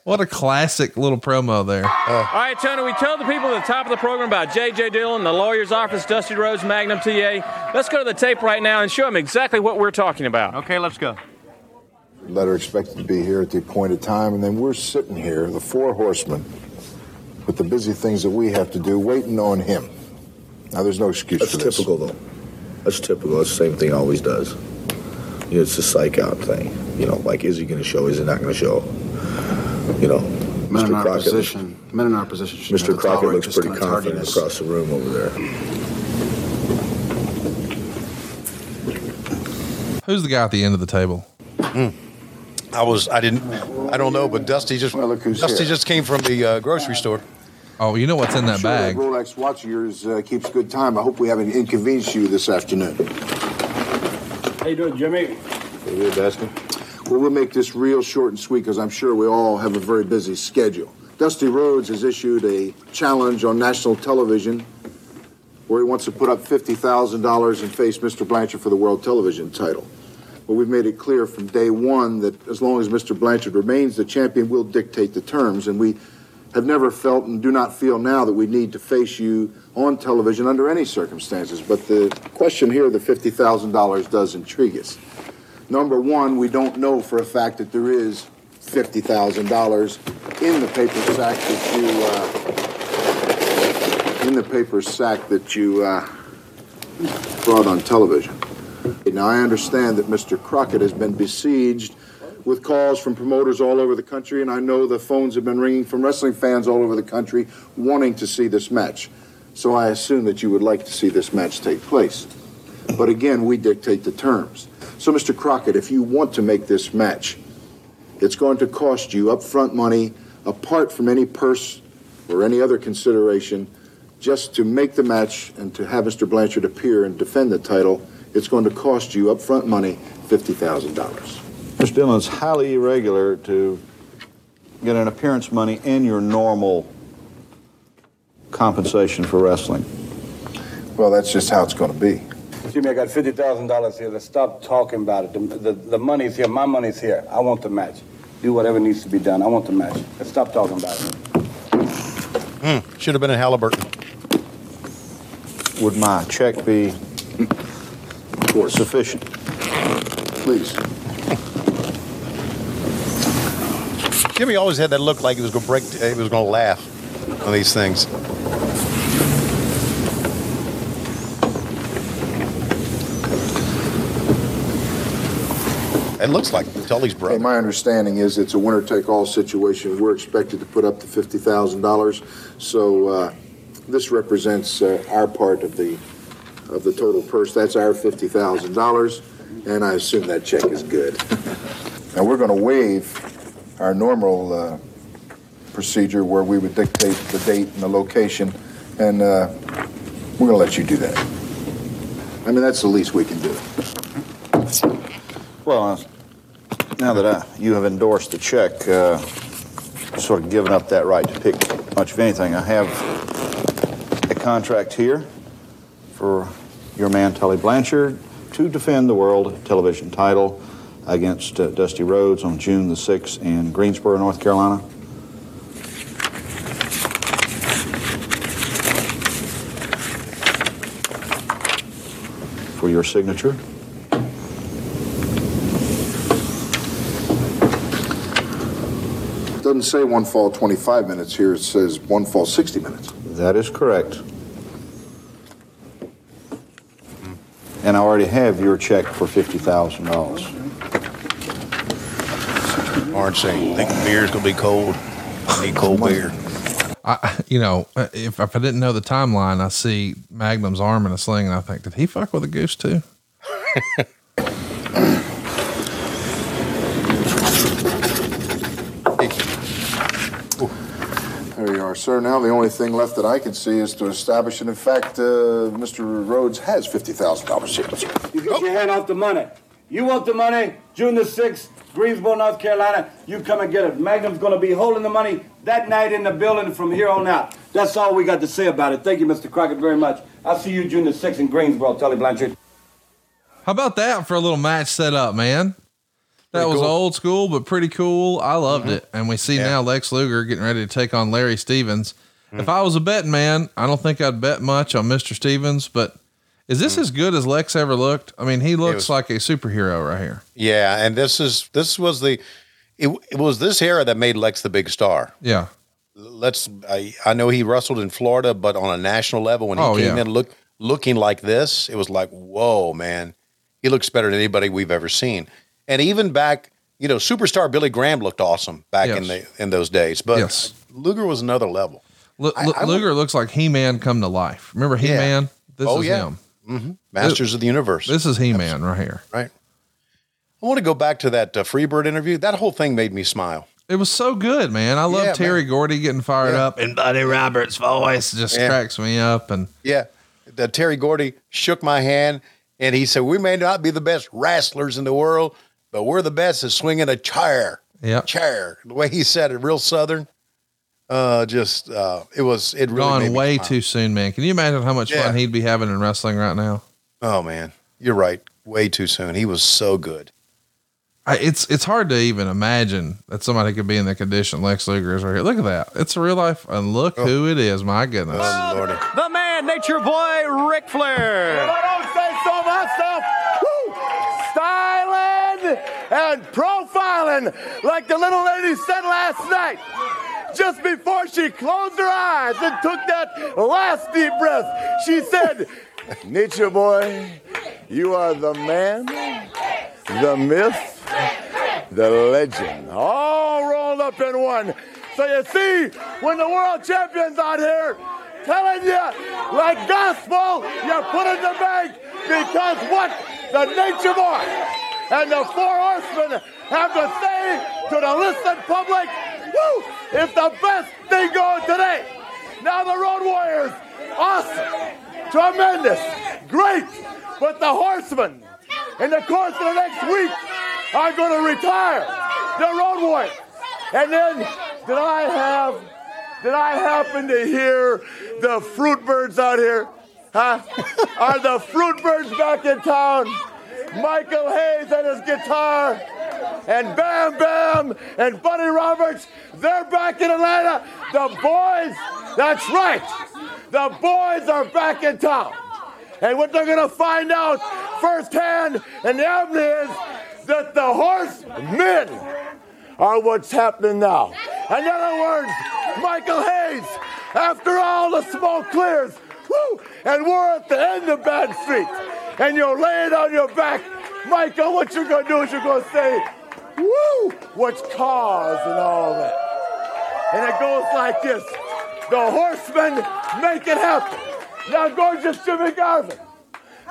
What a classic little promo there.
All right, Tony, we told the people at the top of the program about J.J. Dillon, the lawyer's office, Dusty Rhodes, Magnum TA. Let's go to the tape right now and show them exactly what we're talking about.
Okay, let's go.
letter expected to be here at the appointed time, and then we're sitting here, the four horsemen, with the busy things that we have to do, waiting on him. Now, there's no excuse
That's
for this.
typical, though. That's typical. That's the same thing he always does. You know, it's a psych out thing. You know, like, is he going to show? Is he not going to show? You know,
Men in
Mr.
our
Crockett.
position, men in our position should
Mr. Crockett looks pretty
kind of
confident
tardiness.
across the room over there.
Who's the guy at the end of the table?
I was, I didn't, I don't know, but Dusty just,
who's
Dusty
here.
just came from the uh, grocery store.
Oh, you know what's in that
I'm sure
bag.
That Rolex watch of yours uh, keeps good time. I hope we haven't inconvenienced you this afternoon.
How you doing, Jimmy?
Hey, good, Dusty. Well, we'll make this real short and sweet because I'm sure we all have a very busy schedule. Dusty Rhodes has issued a challenge on national television where he wants to put up $50,000 and face Mr. Blanchard for the world television title. Well, we've made it clear from day one that as long as Mr. Blanchard remains the champion, we'll dictate the terms. And we have never felt and do not feel now that we need to face you on television under any circumstances. But the question here, the $50,000, does intrigue us. Number one, we don't know for a fact that there is $50,000 in the paper sack that you, uh, in the paper sack that you uh, brought on television. Now, I understand that Mr. Crockett has been besieged with calls from promoters all over the country, and I know the phones have been ringing from wrestling fans all over the country wanting to see this match. So I assume that you would like to see this match take place. But again, we dictate the terms. So, Mr. Crockett, if you want to make this match, it's going to cost you upfront money, apart from any purse or any other consideration, just to make the match and to have Mr. Blanchard appear and defend the title. It's going to cost you upfront money, $50,000.
Mr. Dillon, it's highly irregular to get an appearance money in your normal compensation for wrestling.
Well, that's just how it's going to be.
Jimmy, I got fifty thousand dollars here. Let's stop talking about it. The, the, the money's here. My money's here. I want the match. Do whatever needs to be done. I want the match. Let's stop talking about it.
Mm, should have been in Halliburton.
Would my check be sufficient?
Please.
Jimmy always had that look like he was going to break, he was going to laugh on these things. It looks like Tully's brother.
Hey, my understanding is it's a winner-take-all situation. We're expected to put up to fifty thousand dollars, so uh, this represents uh, our part of the of the total purse. That's our fifty thousand dollars, and I assume that check is good. [laughs] now we're going to waive our normal uh, procedure where we would dictate the date and the location, and uh, we're going to let you do that. I mean, that's the least we can do.
Well, uh, now that I, you have endorsed the check, uh, sort of given up that right to pick much of anything, I have a contract here for your man Tully Blanchard to defend the world television title against uh, Dusty Rhodes on June the 6th in Greensboro, North Carolina. For your signature.
It doesn't say one fall 25 minutes here. It says one fall 60 minutes.
That is correct. And I already have your check for $50,000.
Orange saying, think the beer's gonna be cold. I need cold beer.
I, you know, if, if I didn't know the timeline, I see Magnum's arm in a sling and I think, did he fuck with a goose too?
There you are, sir. Now the only thing left that I can see is to establish that, in fact, uh, Mr. Rhodes has $50,000 here.
You get your hand off the money. You want the money, June the 6th, Greensboro, North Carolina, you come and get it. Magnum's going to be holding the money that night in the building from here on out. That's all we got to say about it. Thank you, Mr. Crockett, very much. I'll see you June the 6th in Greensboro, Tully Blanchard.
How about that for a little match set up, man? That
Pretty
was
cool.
old school, but pretty cool. I loved
Mhm.
it. And we see
Yeah.
now Lex Luger getting ready to take on Larry Stevens.
Mm.
If I was a betting man, I don't think I'd bet much on Mr. Stevens, but is this as good as Lex ever looked? I mean, he looks
Mm. was-
like a superhero right here.
Yeah, and this is this was the it, it was this era that made Lex the big star.
Yeah.
Let's I, I know he wrestled in Florida, but on a national level when he
Oh,
came
yeah.
in look looking like this, it was like, whoa, man. He looks better than anybody we've ever seen. And even back, you know, superstar Billy Graham looked awesome back in the in those days. But
Yes.
Luger was another level.
Lu-
I-
Lu-
would-
Luger looks like He Man come to life. Remember He Man? This
Oh,
is
yeah.
him.
Hmm Masters of the Universe.
This is He Man right here.
right. I want to go back to that uh, Freebird interview. That whole thing made me smile.
It was so good, man. I love
Yeah,
Terry Gordy getting fired
Yeah.
up and Buddy Roberts' voice just
Yeah.
cracks me up. And
Yeah. That Terry Gordy shook my hand and he said, We may not be the best wrestlers in the world, but we're the best at swinging a chair.
yeah,
Chair. The way he said it, real southern. Uh, just uh, it was it really
gone way too soon, man. Can you imagine how much
Yeah.
fun he'd be having in wrestling right now?
Oh man, you're right. Way too soon. He was so good.
I, it's it's hard to even imagine that somebody could be in the condition Lex Luger is right here. Look at that. It's real life, and look who it is. My goodness.
Oh lordy.
The man, Nature Boy, Ric Flair.
I don't say so myself. Woo! Styling and profiling, like the little lady said last night. Just before she closed her eyes and took that last deep breath, she said, Nature boy, you are the man, the myth, the legend, all rolled up in one. So you see, when the world champions out here telling you like gospel, you put in the bank because what? The nature boy and the four horsemen have to say to the listening public, woo, it's the best thing going today. Now the Road Warriors, awesome, tremendous, great, but the horsemen in the course of the next week are going to retire. The Road Warriors. And then did I have, did I happen to hear the fruit birds out here? Huh? Are the fruit birds back in town? Michael Hayes and his guitar, and Bam Bam and Buddy Roberts, they're back in Atlanta. The boys, that's right, the boys are back in town. And what they're gonna find out firsthand in the evening is that the horsemen are what's happening now. In other words, Michael Hayes, after all the smoke clears, woo, and we're at the end of Bad Street, and you're laying on your back, Michael, what you're gonna do is you're gonna say, woo, what's cause and all that. And it goes like this. The horsemen make it happen. Now, gorgeous Jimmy Garvin,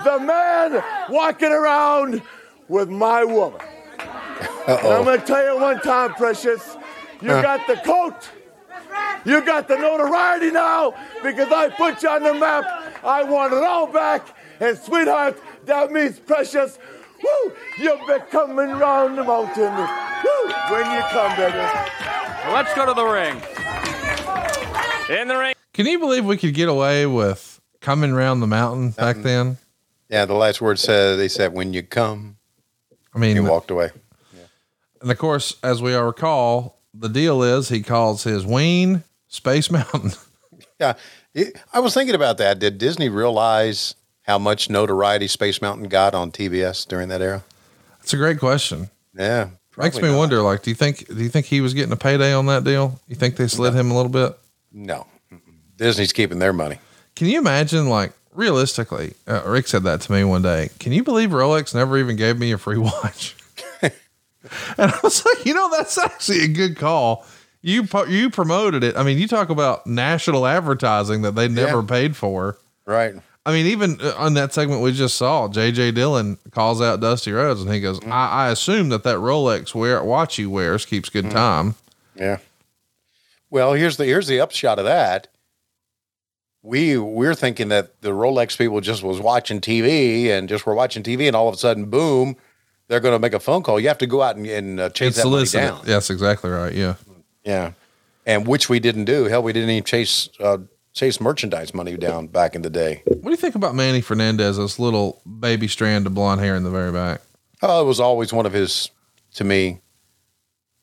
the man walking around with my woman. I'm gonna tell you one time, precious, you
Huh.
got the coat. You got the notoriety now because I put you on the map. I want it all back. And sweetheart, that means precious. Woo! You'll be coming round the mountain. Woo! When you come, baby.
Let's go to the ring. In the ring.
Can you believe we could get away with coming round the mountain back mm-hmm. then?
Yeah, the last word said they said when you come.
I mean,
he walked away.
And of course, as we all recall, the deal is he calls his Ween Space [laughs] Mountain.
Yeah, it- I was thinking about that. Did Disney realize how much notoriety Space Mountain got on TBS during that era?
That's a great question.
Yeah,
Makes me
not.
wonder. Like, do you think do you think he was getting a payday on that deal? You think they slid him a little bit?
No, Disney's keeping their money.
Can you imagine, like, realistically? Uh, Rick said that to me one day. Can you believe Rolex never even gave me a free [laughs] watch? [laughs] and I was like, you know, that's actually a good call. You you promoted it. I mean, you talk about national advertising that they never
Yeah.
paid for.
Right.
I mean, even uh, on that segment we just saw, JJ Dillon calls out Dusty Rhodes and he goes,
Mm-hmm.
I, I assume that that Rolex wear watch he wears keeps
Mm-hmm.
good time.
Yeah. Well, here's the here's the upshot of that. We we're thinking that the Rolex people just was watching TV and just were watching TV, and all of a sudden, boom, they're going to make a phone call. You have to go out and, and uh, chase
It's
that money down.
That's exactly right. Yeah.
Yeah, and which we didn't do. Hell, we didn't even chase uh, chase merchandise money down back in the day.
What do you think about Manny Fernandez, this little baby strand of blonde hair in the very back?
Oh, it was always one of his, to me,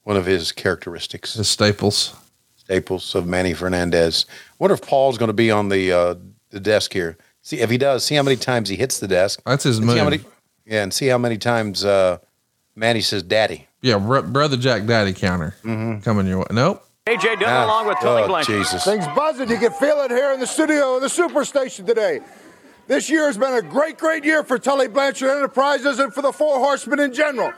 one of his characteristics.
His staples.
Staples of Manny Fernandez. Wonder if Paul's going to be on the uh, the desk here. See if he does. See how many times he hits the desk.
That's his move.
many- yeah, and see how many times uh, Manny says "Daddy."
Yeah, br- brother Jack Daddy counter coming your way. Nope.
JJ Dillon
Ah,
along with Tully
oh,
Blanchard.
Jesus.
Things buzzing. You can feel it here in the studio, in the Superstation today. This year has been a great, great year for Tully Blanchard Enterprises and for the Four Horsemen in general.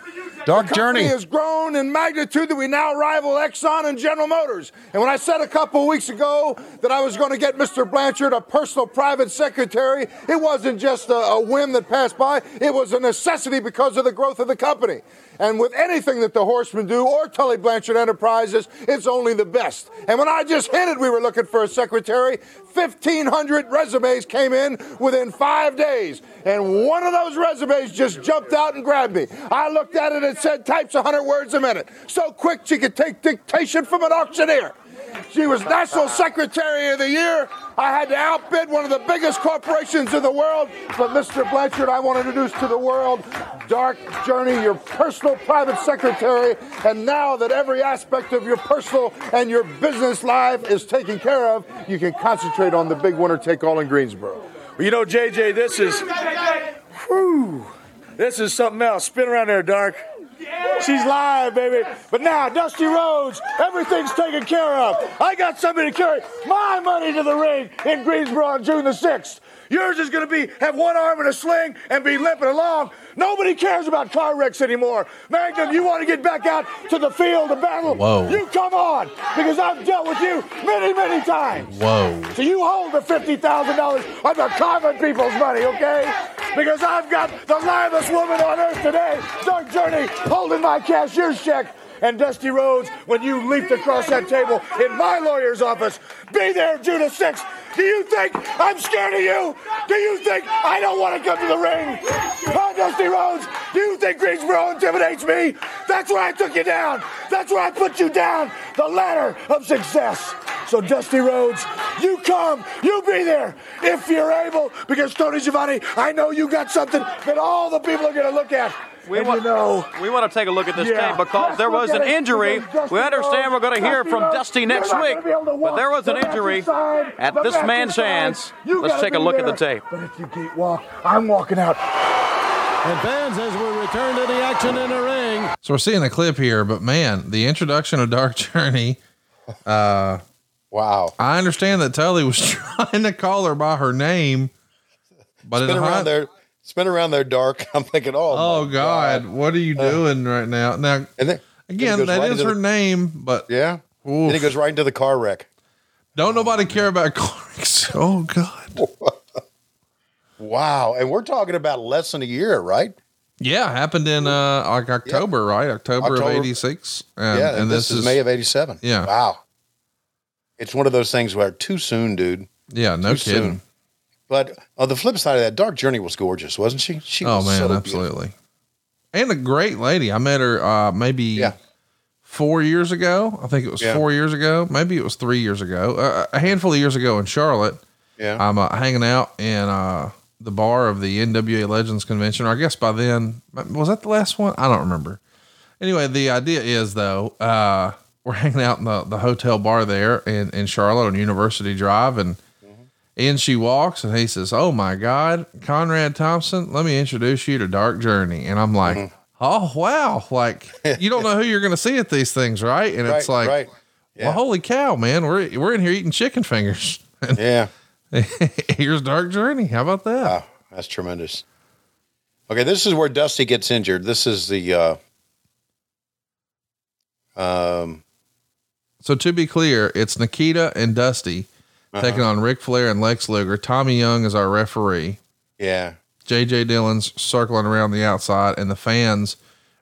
Dark
the company
Journey.
has grown in magnitude that we now rival Exxon and General Motors. And when I said a couple weeks ago that I was going to get Mr. Blanchard a personal private secretary, it wasn't just a, a whim that passed by. It was a necessity because of the growth of the company. And with anything that the Horsemen do or Tully Blanchard Enterprises, it's only the best. And when I just hinted we were looking for a secretary, 1,500 resumes came in within five days. And one of those resumes just jumped out and grabbed me. I looked at it and said, types 100 words a minute. So quick she could take dictation from an auctioneer. She was National Secretary of the Year. I had to outbid one of the biggest corporations in the world. But Mr. Blanchard, I want to introduce to the world Dark Journey, your personal private secretary. And now that every aspect of your personal and your business life is taken care of, you can concentrate on the big winner take all in Greensboro.
Well, you know, JJ, this is, whew, this is something else. Spin around there, Dark. She's live, baby. But now, Dusty Rhodes, everything's taken care of. I got somebody to carry my money to the ring in Greensboro on June the 6th. Yours is going to be have one arm in a sling and be limping along. Nobody cares about car wrecks anymore. Magnum, you want to get back out to the field of battle?
Whoa.
You come on, because I've dealt with you many, many times.
Whoa.
So you hold the fifty thousand dollars of the common people's money, okay? Because I've got the livest woman on earth today, Dark Journey, holding my cashier's check. And Dusty Rhodes, when you leaped across that table in my lawyer's office, be there June the 6th. Do you think I'm scared of you? Do you think I don't want to come to the ring? Huh, Dusty Rhodes? Do you think Greensboro intimidates me? That's where I took you down. That's where I put you down. The ladder of success. So, Dusty Rhodes, you come, you be there if you're able, because Tony Schiavone, I know you got something that all the people are going to look at.
We
and
want,
you know,
we want to take a look at this
Yeah.
tape because
Let's
there was an injury. We
Dusty
understand we're going to hear from Dusty next week,
gonna be able to
but there was an injury
inside,
at this man's
inside.
hands.
You
Let's take a
be
look at the tape.
But if you can't walk, I'm walking out.
And fans, as we return to the action in the ring,
So we're seeing a clip here, but man, the introduction of Dark Journey. [laughs] Uh,
wow.
I understand that Tully was [laughs] trying to call her by her name, but
Spin
in
around
hind-
there. Spin around there, dark. [laughs] I'm thinking, oh,
Oh
my
God, what are you doing right now? Now,
And then
again, that
right
is her
the-
name, but
yeah. Then he goes right into the car wreck.
don't nobody care about car wrecks. [laughs] Oh God. [laughs]
Wow, and we're talking about less than a year, right?
Yeah, happened in uh like October, right? October, of
October.
'86.
yeah, and, this, is, May of '87.
Yeah.
Wow. It's one of those things where too soon, dude.
Yeah, no
Too
kidding.
soon. But on the flip side of that, Dark Journey was gorgeous, wasn't she? She
oh
was
man,
so
absolutely. And a great lady. I met her uh maybe four years ago. I think it was
Yeah.
four years ago. Maybe it was three years ago. Uh, a handful of years ago in Charlotte.
Yeah.
I'm uh, hanging out in uh the bar of the NWA Legends Convention. Or I guess by then was that the last one? I don't remember. Anyway, the idea is though, uh, we're hanging out in the, the hotel bar there in, in Charlotte on University Drive and in she walks and he says, Oh my God, Conrad Thompson, let me introduce you to Dark Journey. And I'm like,
Mm-hmm.
Oh wow. Like you don't know who you're gonna see at these things, right? And it's [laughs] like
right.
well, holy cow, man, we're we're in here eating chicken fingers. [laughs]
yeah. [laughs]
Here's Dark Journey. How about that?
Wow, that's tremendous. Okay, this is where Dusty gets injured. This is the uh um
So to be clear, it's Nikita and Dusty
Uh-huh.
taking on Ric Flair and Lex Luger. Tommy Young is our referee.
yeah.
JJ Dillon's circling around the outside, and the fans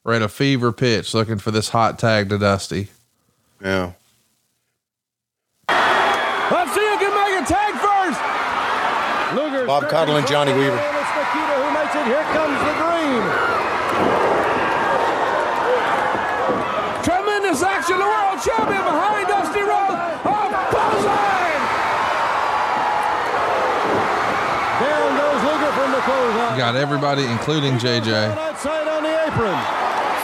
are at a fever pitch looking for this hot tag to Dusty.
Yeah.
Let's see who can make a tag first. Luger.
Bob Caudle and Johnny Weaver.
It's Nikita who makes it. Here comes the dream. Tremendous action. The world champion behind Dusty Rhodes. Oh, clothesline. Down goes Luger from the clothesline.
Got everybody, including JJ.
Outside on the apron.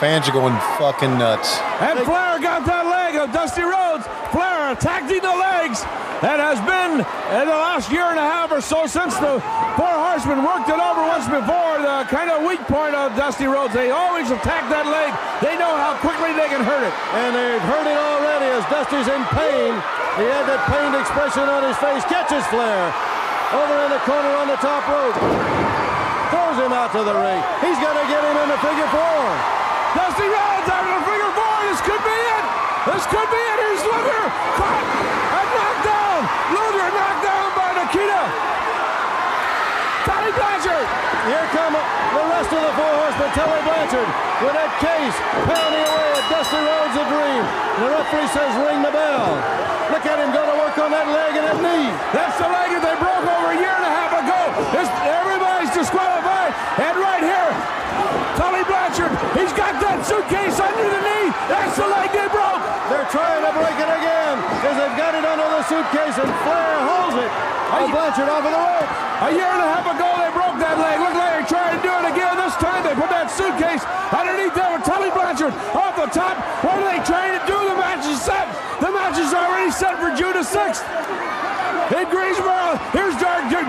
Fans are going fucking nuts.
And Flair got that leg of Dusty Rhodes. Flair attacking the legs. That has been in the last year and a half or so since the Four Horsemen worked it over once before. The kind of weak point of Dusty Rhodes. They always attack that leg. They know how quickly they can hurt it. And they've hurt it already as Dusty's in pain. He had that pained expression on his face. Catches Flair. Over in the corner on the top rope. Throws him out to the ring. He's got to get him in the figure four. Dusty Rhodes out of the figure four. This could be it. This could be it. Here's Luger. Caught and knocked down. Luger knocked down by Nikita. Tully Blanchard. Here come the rest of the four horsemen. Tully Blanchard with that case pounding away at Dusty Rhodes a dream. The referee says ring the bell. Look at him go to work on that leg and that knee. That's the leg that they broke over a year and a half ago. This, everybody's disqualified. And right here, Tully Blanchard, he's got that suitcase under the knee. That's the leg they broke. They're trying to break it again because they've got it under the suitcase and Flair holds it. Oh, Blanchard off of the rope. A year and a half ago, they broke that leg. Look like they're trying to do it again. This time they put that suitcase underneath there with Tully Blanchard off the top. What are they trying to do? The match is set. The match is already set for June the 6th. In Greensboro, here's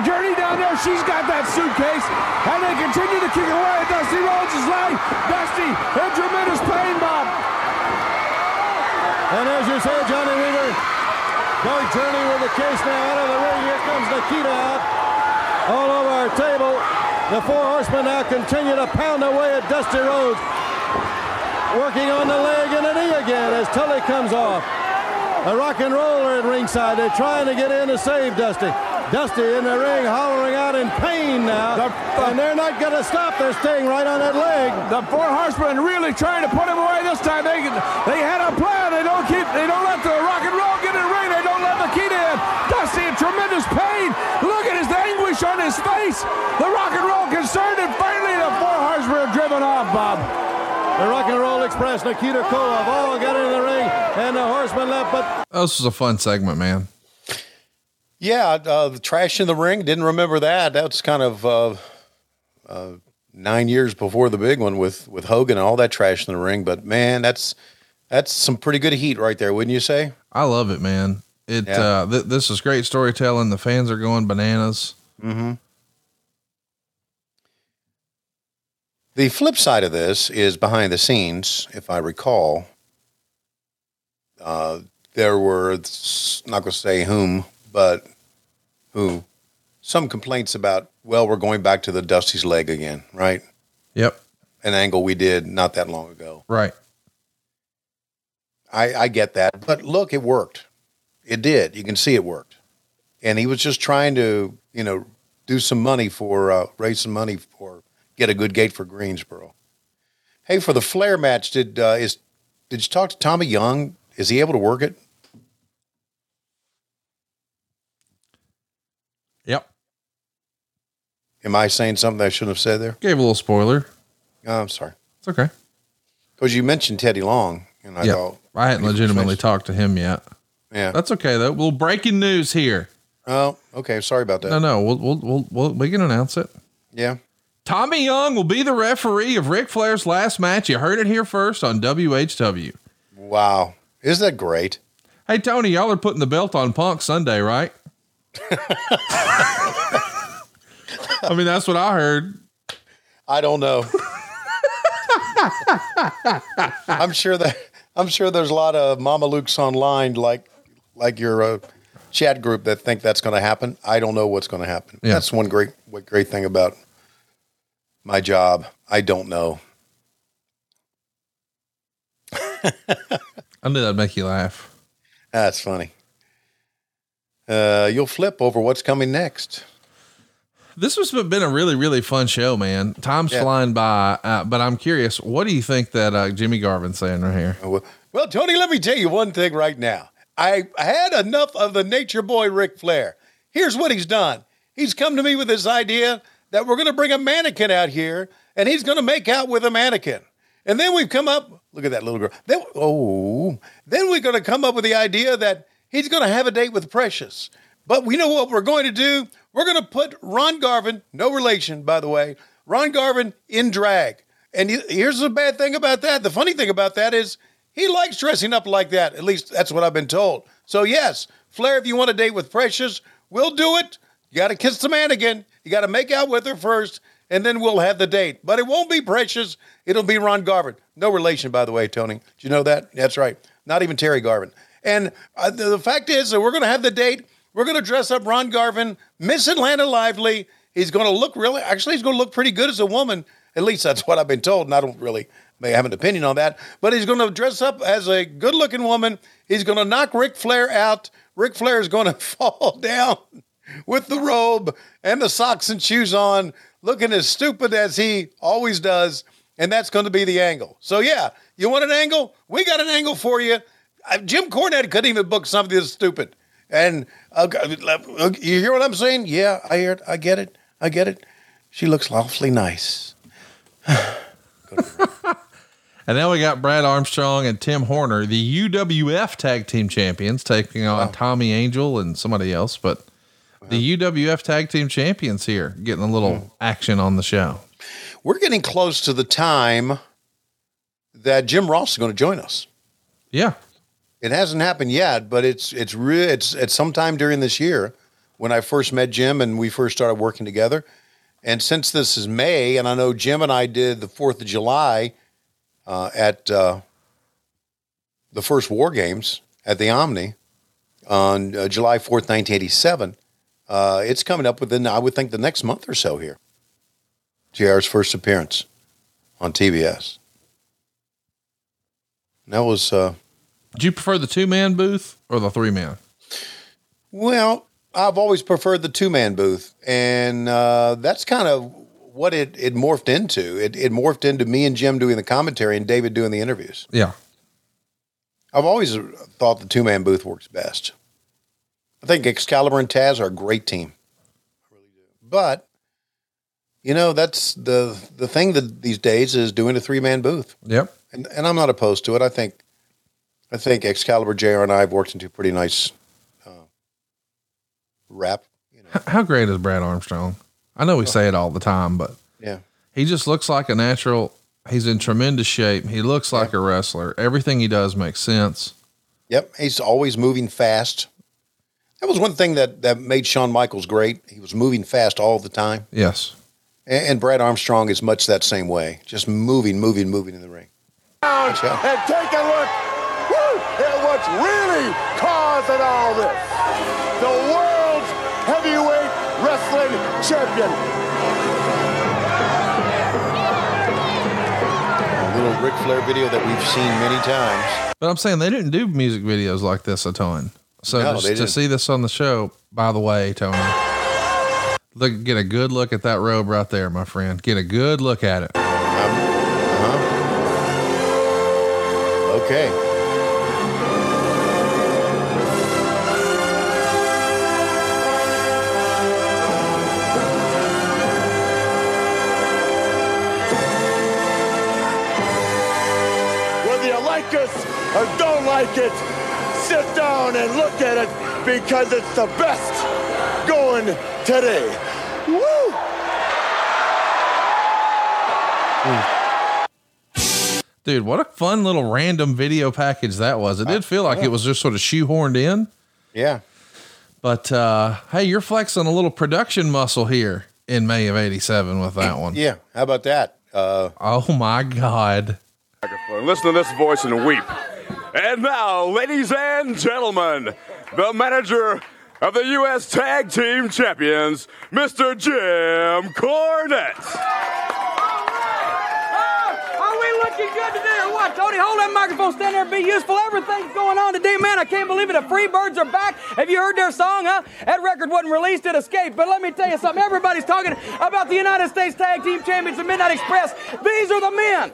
Journey down there. She's got that suitcase. And they continue to kick away at Dusty Rhodes' leg. Dusty in tremendous pain, Bob. And as you say, Johnny Weaver, Dark Journey with the case now out of the ring. Here comes Nikita out. All over our table. The four horsemen now continue to pound away at Dusty Rhodes. Working on the leg and the knee again as Tully comes off. A rock and roller at ringside. They're trying to get in to save Dusty. Dusty in the ring hollering out in pain now. Uh, and they're not going to stop. They're staying right on that leg. The four horsemen really trying to put him away this time. They they had a plan. They don't keep they don't let the rock and roll get in the ring. They don't let Nikita in. Dusty in tremendous pain. Look at his anguish on his face. The rock and roll concerned and finally the four horsemen are driven off, Bob. The Rock and Roll Express, Nikita Koloff, all got in the ring, and the horsemen left, but
This was a fun segment, man.
Yeah, uh, the trash in the ring. Didn't remember that. That's kind of uh, uh, nine years before the big one with with Hogan and all that trash in the ring. But man, that's that's some pretty good heat right there, wouldn't you say?
I love it, man. It
Yeah.
uh, th- this is great storytelling. The fans are going bananas.
Mm-hmm. The flip side of this is behind the scenes, if I recall. Uh, there were not going to say whom, but who some complaints about, well, we're going back to the Dusty's leg again, right?
Yep.
An angle we did not that long ago.
Right.
I, I get that. But look, it worked. It did. You can see it worked. And he was just trying to, you know, do some money for, uh, raise some money for, get a good gate for Greensboro. Hey, for the Flair match, did, uh, is, did you talk to Tommy Young? Is he able to work it?
Yep.
Am I saying something I shouldn't have said there?
Gave a little spoiler.
Oh, I'm sorry.
It's okay.
Because you mentioned Teddy Long, and I
Yeah.
thought,
I hadn't legitimately talked to him yet.
yeah.
That's okay though. Well, breaking news here.
Oh, okay. Sorry about that.
No, no, we'll, we'll, we'll, we'll we can announce it.
Yeah.
Tommy Young will be the referee of Ric Flair's last match. You heard it here first on WHW.
Wow. Isn't that great?
Hey, Tony, y'all are putting the belt on Punk Sunday, right? [laughs] I mean, that's what I heard.
I don't know. [laughs] I'm sure that I'm sure there's a lot of Mama Luke's online, like like your uh, chat group, that think that's going to happen. I don't know what's going to happen.
Yeah.
That's one great what great thing about my job. I don't know.
I knew that'd make you laugh.
That's funny. Uh, you'll flip over what's coming next.
This has been a really, really fun show, man. Time's
Yeah.
flying by, uh, but I'm curious. What do you think that uh, Jimmy Garvin's saying right here?
Well, well, Tony, let me tell you one thing right now. I had enough of the nature boy Ric Flair. Here's what he's done. He's come to me with this idea that we're going to bring a mannequin out here and he's going to make out with a mannequin. And then we've come up, look at that little girl. Then, oh, then we're going to come up with the idea that he's going to have a date with Precious. But we know what we're going to do? We're going to put Ron Garvin, no relation, by the way, Ron Garvin in drag. And here's the bad thing about that. The funny thing about that is he likes dressing up like that. At least that's what I've been told. So, yes, Flair, if you want a date with Precious, we'll do it. You got to kiss the man again. You got to make out with her first, and then we'll have the date. But it won't be Precious. It'll be Ron Garvin. No relation, by the way, Tony. Do you know that? That's right. Not even Terry Garvin. And uh, the, the fact is that we're going to have the date. We're going to dress up Ron Garvin, Miss Atlanta Lively. He's going to look really, actually, he's going to look pretty good as a woman. At least that's what I've been told. And I don't really may have an opinion on that. But he's going to dress up as a good looking woman. He's going to knock Ric Flair out. Ric Flair is going [laughs] to fall down with the robe and the socks and shoes on, looking as stupid as he always does. And that's going to be the angle. So, yeah, you want an angle? We got an angle for you. Uh, Jim Cornette couldn't even book something this stupid. And uh, uh, you hear what I'm saying? Yeah, I hear it. I get it. I get it. She looks awfully nice. [laughs]
And then we got Brad Armstrong and Tim Horner, the UWF tag team champions, taking on Tommy Angel and somebody else. But the UWF tag team champions here getting a little action on the show.
We're getting close to the time that Jim Ross is going to join us.
Yeah.
It hasn't happened yet, but it's it's re- it's it's sometime during this year when I first met Jim and we first started working together. And since this is May, and I know Jim and I did the Fourth of July uh, at uh, the first War Games at the Omni on uh, July fourth, nineteen eighty-seven. Uh, it's coming up within, I would think, the next month or so here. JR's first appearance on TBS. That was. Uh,
Do you prefer the two man booth or the three man?
Well, I've always preferred the two man booth, and uh, that's kind of what it, it morphed into. It, it morphed into me and Jim doing the commentary and David doing the interviews.
Yeah.
I've always thought the two man booth works best. I think Excalibur and Taz are a great team. I really do. But you know, that's the the thing that these days is doing a three man booth.
Yep.
And and I'm not opposed to it. I think I think Excalibur JR and I have worked into a pretty nice uh, rap.
H- How great is Brad Armstrong? I know we say it all the time, but
Yeah.
he just looks like a natural. He's in tremendous shape. He looks like a wrestler. Everything he does makes sense.
Yep, he's always moving fast. That was one thing that that made Shawn Michaels great. He was moving fast all the time.
Yes.
And, and Brad Armstrong is much that same way, just moving, moving, moving in the ring.
and take a look woo, at what's really causing all this. The world's heavyweight wrestling
champion.
A little Ric Flair video that we've seen many times.
But I'm saying they didn't do music videos like this a ton. So
No,
just to see this on the show, by the way, Tony, look, get a good look at that robe right there, my friend. Get a good look at it.
Uh-huh. Okay.
Whether you like us or don't like it, down and look at it because it's the best going today. Woo!
Dude, what a fun little random video package that was. It did feel like it was just sort of shoehorned in.
Yeah.
But uh, hey, you're flexing a little production muscle here in May of 87 with that one.
Yeah. How about that? Uh,
oh my God.
Listen to this voice and weep. And now, ladies and gentlemen, the manager of the U.S. Tag Team Champions, Mr. Jim Cornette.
Are we looking good today what, Tony? Hold that microphone, stand there, and be useful. Everything's going on today, man. I can't believe it. The Freebirds are back. Have you heard their song, huh? That record wasn't released, it escaped. But let me tell you something. Everybody's talking about the United States Tag Team Champions, the Midnight Express. These are the men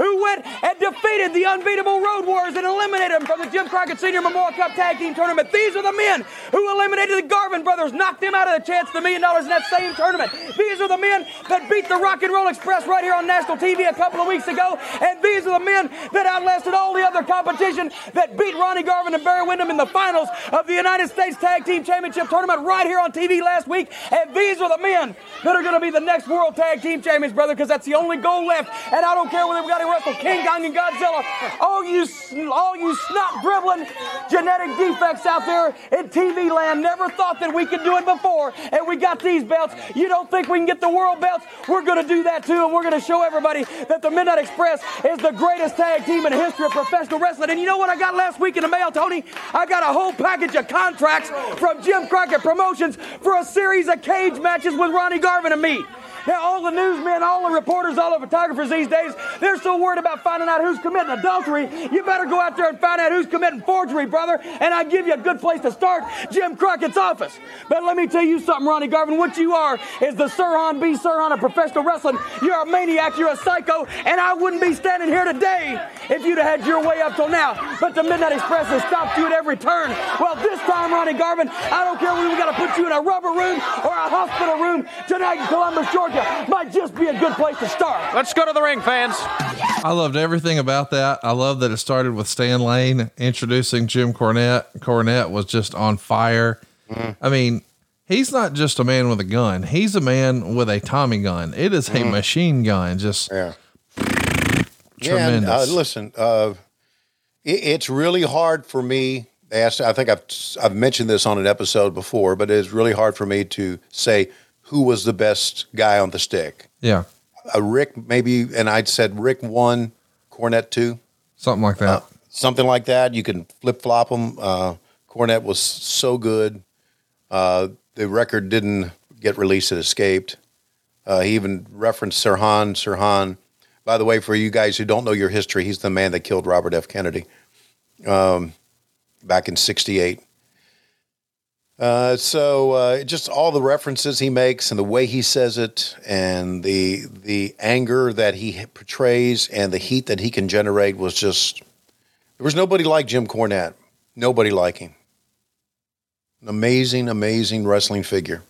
who went and defeated the unbeatable Road Warriors and eliminated them from the Jim Crockett Senior Memorial Cup Tag Team Tournament. These are the men who eliminated the Garvin brothers, knocked them out of the chance of the million dollars in that same tournament. These are the men that beat the Rock and Roll Express right here on national TV a couple of weeks ago. And these are the men that outlasted all the other competition that beat Ronnie Garvin and Barry Windham in the finals of the United States Tag Team Championship Tournament right here on TV last week. And these are the men that are going to be the next World Tag Team Champions, brother, because that's the only goal left. And I don't care whether we got to wrestle King Kong and Godzilla. All you, all you snot dribbling genetic defects out there in TV land never thought that we could do it before. And we got these belts. You don't think we can get the world belts? We're going to do that too. And we're going to show everybody that the Midnight Express is the greatest tag team in the history of professional wrestling. And you know what I got last week in the mail, Tony? I got a whole package of contracts from Jim Crockett Promotions for a series of cage matches with Ronnie Garvin and me. Now, all the newsmen, all the reporters, all the photographers these days, they're so worried about finding out who's committing adultery. You better go out there and find out who's committing forgery, brother. And I give you a good place to start Jim Crockett's office. But let me tell you something, Ronnie Garvin. What you are is the Sirhan B. Sirhan of professional wrestling. You're a maniac, you're a psycho, and I wouldn't be standing here today if you'd have had your way up till now. But the Midnight Express has stopped you at every turn. Well, this time, Ronnie Garvin, I don't care whether we got to put you in a rubber room or a hospital room tonight in Columbus, Georgia. Might just be a good place to start.
Let's go to the ring, fans.
I loved everything about that. I love that it started with Stan Lane introducing Jim Cornette. Cornette was just on fire. I mean, he's not just a man with a gun. He's a man with a Tommy gun. It is a
Mm.
machine gun. Just
yeah. Yeah, and, uh,
tremendous.
listen, uh, it, it's really hard for me. asked- I think I've I've mentioned this on an episode before, but it's really hard for me to say who was the best guy on the stick.
yeah,
Uh, Ric, maybe, and I'd said Ric one, Cornette two,
something like that.
something like that. You can flip flop them. Uh, Cornette was so good. Uh, the record didn't get released; it escaped. Uh, he even referenced Sirhan. Sirhan, by the way, for you guys who don't know your history, he's the man that killed Robert F. Kennedy um, back in '68. Uh, so uh, just all the references he makes and the way he says it, and the the anger that he portrays and the heat that he can generate was just there was nobody like Jim Cornette. Nobody like him. An amazing, amazing wrestling figure,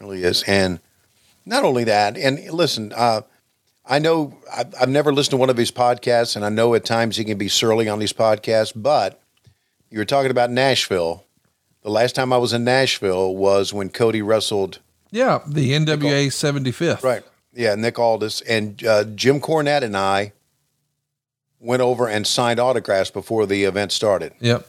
really is. And not only that, and listen, uh, I know I've, I've never listened to one of his podcasts, and I know at times he can be surly on these podcasts. But you were talking about Nashville. The last time I was in Nashville was when Cody wrestled.
Yeah, the NWA 75th.
Right. Yeah, Nick Aldis and uh, Jim Cornette and I went over and signed autographs before the event started.
Yep.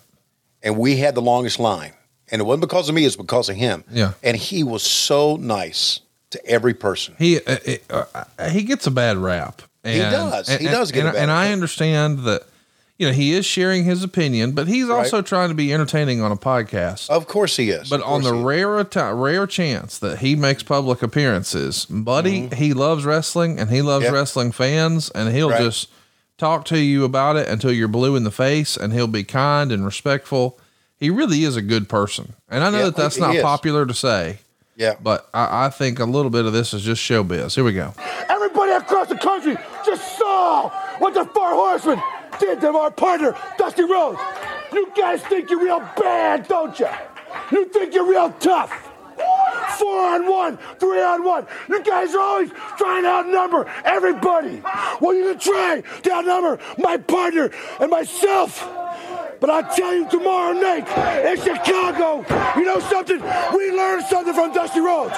And we had the longest line. And it wasn't because of me, it's because of him.
Yeah.
And he was so nice to every person.
He uh, uh, uh, he gets a bad rap.
He does. He does get
and,
a bad
and I understand that. You know, he is sharing his opinion, but he's also trying to be entertaining on a podcast.
Of course he is.
But on the rare ati- rare chance that he makes public appearances, buddy, he loves wrestling and he loves
Mm-hmm. Yep.
wrestling fans, and he'll
Right.
just talk to you about it until you're blue in the face, and he'll be kind and respectful. He really is a good person, and I know
Yeah,
that that's not
is.
popular to say.
Yeah.
But I, I think a little bit of this is just showbiz. Here we go.
Everybody across the country just saw what the Four Horsemen did to our partner, Dusty Rhodes. You guys think you're real bad, don't you? You think you're real tough. Four on one, three on one. You guys are always trying to outnumber everybody. Well, you can try to outnumber my partner and myself. But I'll tell you tomorrow night in Chicago, you know something? We learned something from Dusty Rhodes.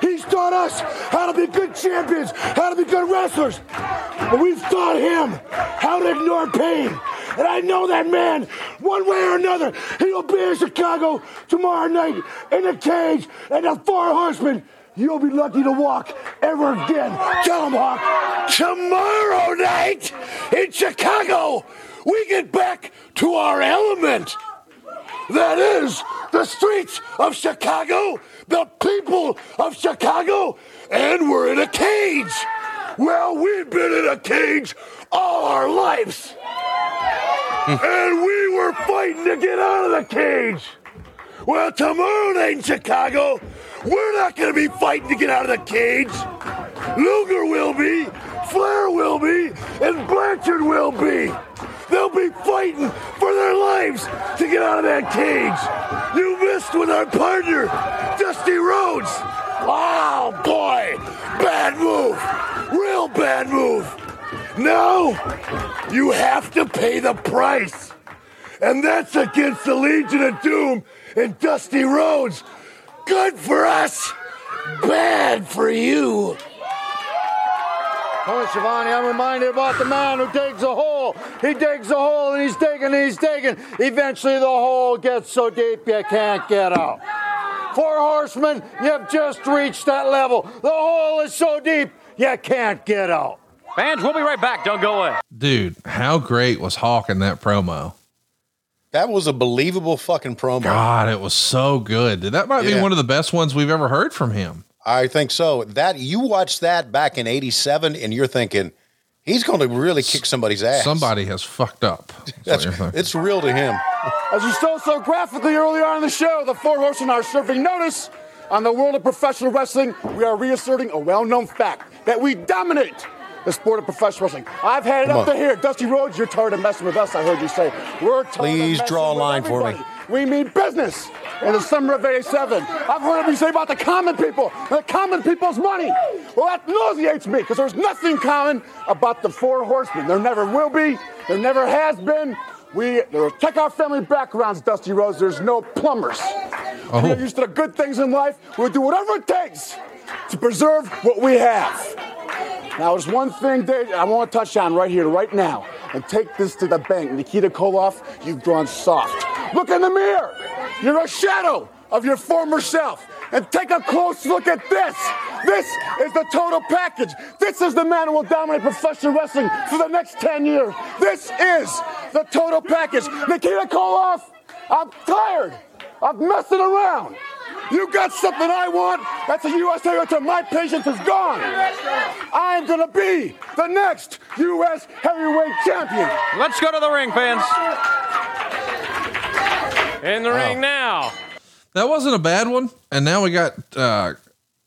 He's taught us how to be good champions, how to be good wrestlers. But we've taught him how to ignore pain. And I know that man, one way or another, he will be in Chicago tomorrow night in the cage and the Four Horsemen. You'll be lucky to walk ever again. Tell him, Hawk. Tomorrow night in Chicago, we get back to our element. That is the streets of Chicago, the people of Chicago, and we're in a cage. Well, we've been in a cage all our lives. [laughs] and we were fighting to get out of the cage. Well, tomorrow night in Chicago, we're not going to be fighting to get out of the cage. Luger will be, Flair will be, and Blanchard will be. They'll be fighting for their lives to get out of that cage. You missed with our partner, Dusty Rhodes. Oh boy, bad move, real bad move. Now you have to pay the price, and that's against the Legion of Doom and Dusty Rhodes. Good for us, bad for you.
Oh, Tony Schiavone, I'm reminded about the man who digs a hole. He digs a hole and he's digging and he's digging. Eventually, the hole gets so deep you can't get out. Four horsemen, you've just reached that level. The hole is so deep you can't get out.
Fans, we'll be right back. Don't go away.
Dude, how great was Hawk in that promo?
That was a believable fucking promo.
God, it was so good. That might be one of the best ones we've ever heard from him.
I think so. That you watched that back in '87, and you're thinking he's going to really kick somebody's ass.
Somebody has fucked up.
That's, it's real to him.
As you saw so graphically early on in the show, the Four Horsemen are serving notice. On the world of professional wrestling, we are reasserting a well known fact that we dominate the sport of professional wrestling. I've had it
Come
up
on.
to here. Dusty Rhodes, you're tired of messing with us, I heard you say. We're tired
Please
of
draw a
messing with
line for me.
everybody. We mean business. In the summer of 87, I've heard you say about the common people, the common people's money. Well, that nauseates me because there's nothing common about the four horsemen. There never will be, there never has been. We check our family backgrounds, Dusty Rhodes. There's no plumbers.
Oh.
We are used to the good things in life. We'll do whatever it takes to preserve what we have. Now, there's one thing Dave, I want to touch on right here, right now, and take this to the bank. Nikita Koloff, you've gone soft. Look in the mirror. You're a shadow of your former self. And take a close look at this. This is the total package. This is the man who will dominate professional wrestling for the next 10 years. This is the total package. Nikita Koloff, I'm tired of messing around. You got something I want. That's a U.S. territory. My patience is gone. I'm going to be the next U.S. heavyweight champion.
Let's go to the ring, fans.
In the ring now.
That wasn't a bad one. And now we got uh,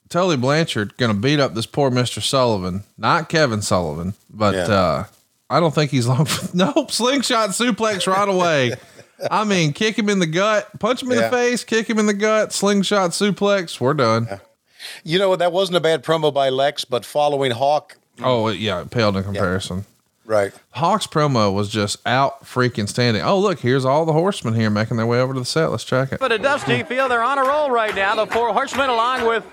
Tully Blanchard going to beat up this poor Mr. Sullivan. Not Kevin Sullivan, but
Yeah.
uh, I don't think he's long. For, [laughs] nope, slingshot suplex right away. [laughs] I mean, kick him in the gut, punch him in
Yeah.
the face, kick him in the gut, slingshot suplex. We're done.
You know that wasn't a bad promo by Lex, but following Hawk,
Oh, yeah, it paled in comparison.
Right?
Hawk's promo was just out freaking standing. Oh, look, here's all the horsemen here making their way over to the set. Let's check it.
But a Dusty feel they're on a roll right now. The four horsemen, along with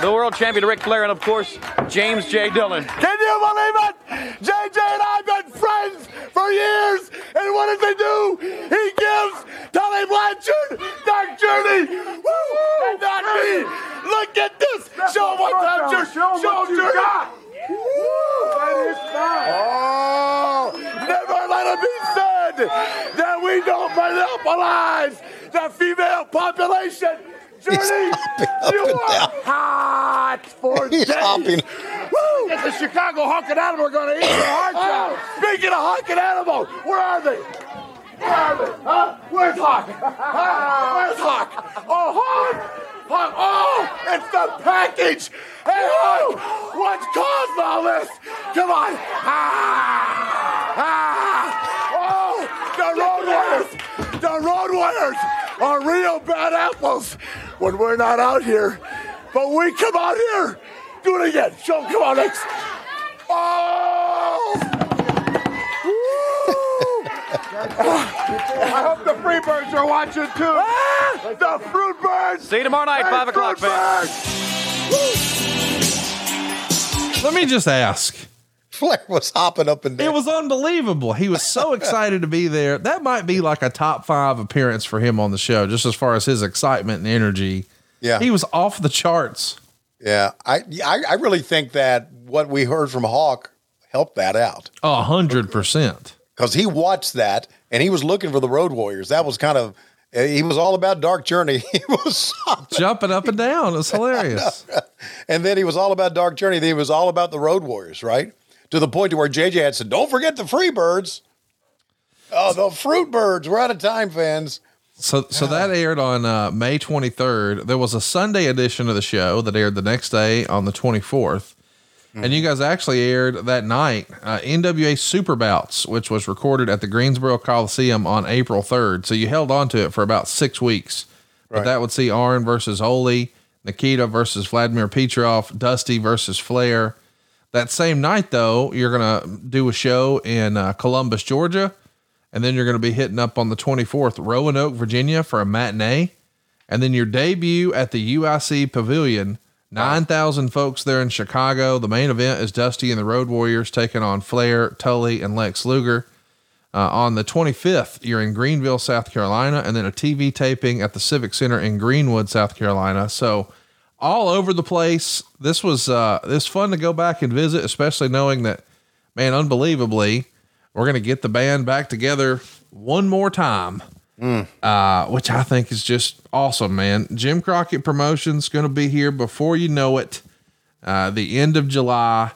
the world champion Ric Flair and, of course, James J. Dillon.
Can you believe it? JJ and I have been friends for years, and what does he do? He gives Tully Blanchard Dark Journey. Woo! And not me. Look at this. Show him what Dark Journey. Show him what you got. Oh, never let it be said that we don't monopolize the female population. Journey, you are hot for
He's
days.
hopping.
Woo! It's a Chicago honking animal are going to eat your heart oh, out. Speaking of honking animal, where are they? Where are they? Huh? Where's Hawk? [laughs] Where's Hawk? Oh, Hawk! Oh, it's the package! Hey, Hawk! What's caused all this? Come on! Ah! Ah! Oh, the road warriors! The road warriors are real bad apples when we're not out here. But we come out here. Do it again. Show. Come on, X. Oh! I hope the free birds are watching too. Ah! The fruit birds.
See you tomorrow night, 5 o'clock,
fruit
fans.
birds.
Let me just ask. [laughs]
Flair was hopping up and down.
It was unbelievable. He was so [laughs] excited to be there. That might be like a top five appearance for him on the show, just as far as his excitement and energy.
Yeah.
He was off the charts.
Yeah, I, I I really think that what we heard from Hawk helped that out
A hundred percent.
because he watched that and he was looking for the Road Warriors. That was kind of he was all about Dark Journey. [laughs] He was,
Jumping up and down. It's [laughs] hilarious.
and then he was all about Dark Journey. Then he was all about the Road Warriors, right? To the point to where JJ had said, "Don't forget the Free Birds." Oh, the Fruit Birds. We're out of time, fans.
So, so that aired on uh, May 23rd. There was a Sunday edition of the show that aired the next day on the 24th. And you guys actually aired that night uh, NWA Super Bouts, which was recorded at the Greensboro Coliseum on April 3rd. So you held on to it for about six weeks. But that would see Arn versus Ole, Nikita versus Vladimir Petrov, Dusty versus Flair. That same night, though, you're going to do a show in uh, Columbus, Georgia. And then you're going to be hitting up on the 24th, Roanoke, Virginia for a matinee. And then your debut at the UIC Pavilion, 9,000 folks there in Chicago. The main event is Dusty and the Road Warriors taking on Flair, Tully, and Lex Luger. Uh, on the 25th, you're in Greenville, South Carolina, and then a TV taping at the Civic Center in Greenwood, South Carolina. So all over the place. This was uh, this fun to go back and visit, especially knowing that, man, unbelievably, we're gonna get the band back together one more time, uh, which I think is just awesome, man. Jim Crockett Promotions gonna be here before you know it. Uh, the end of July,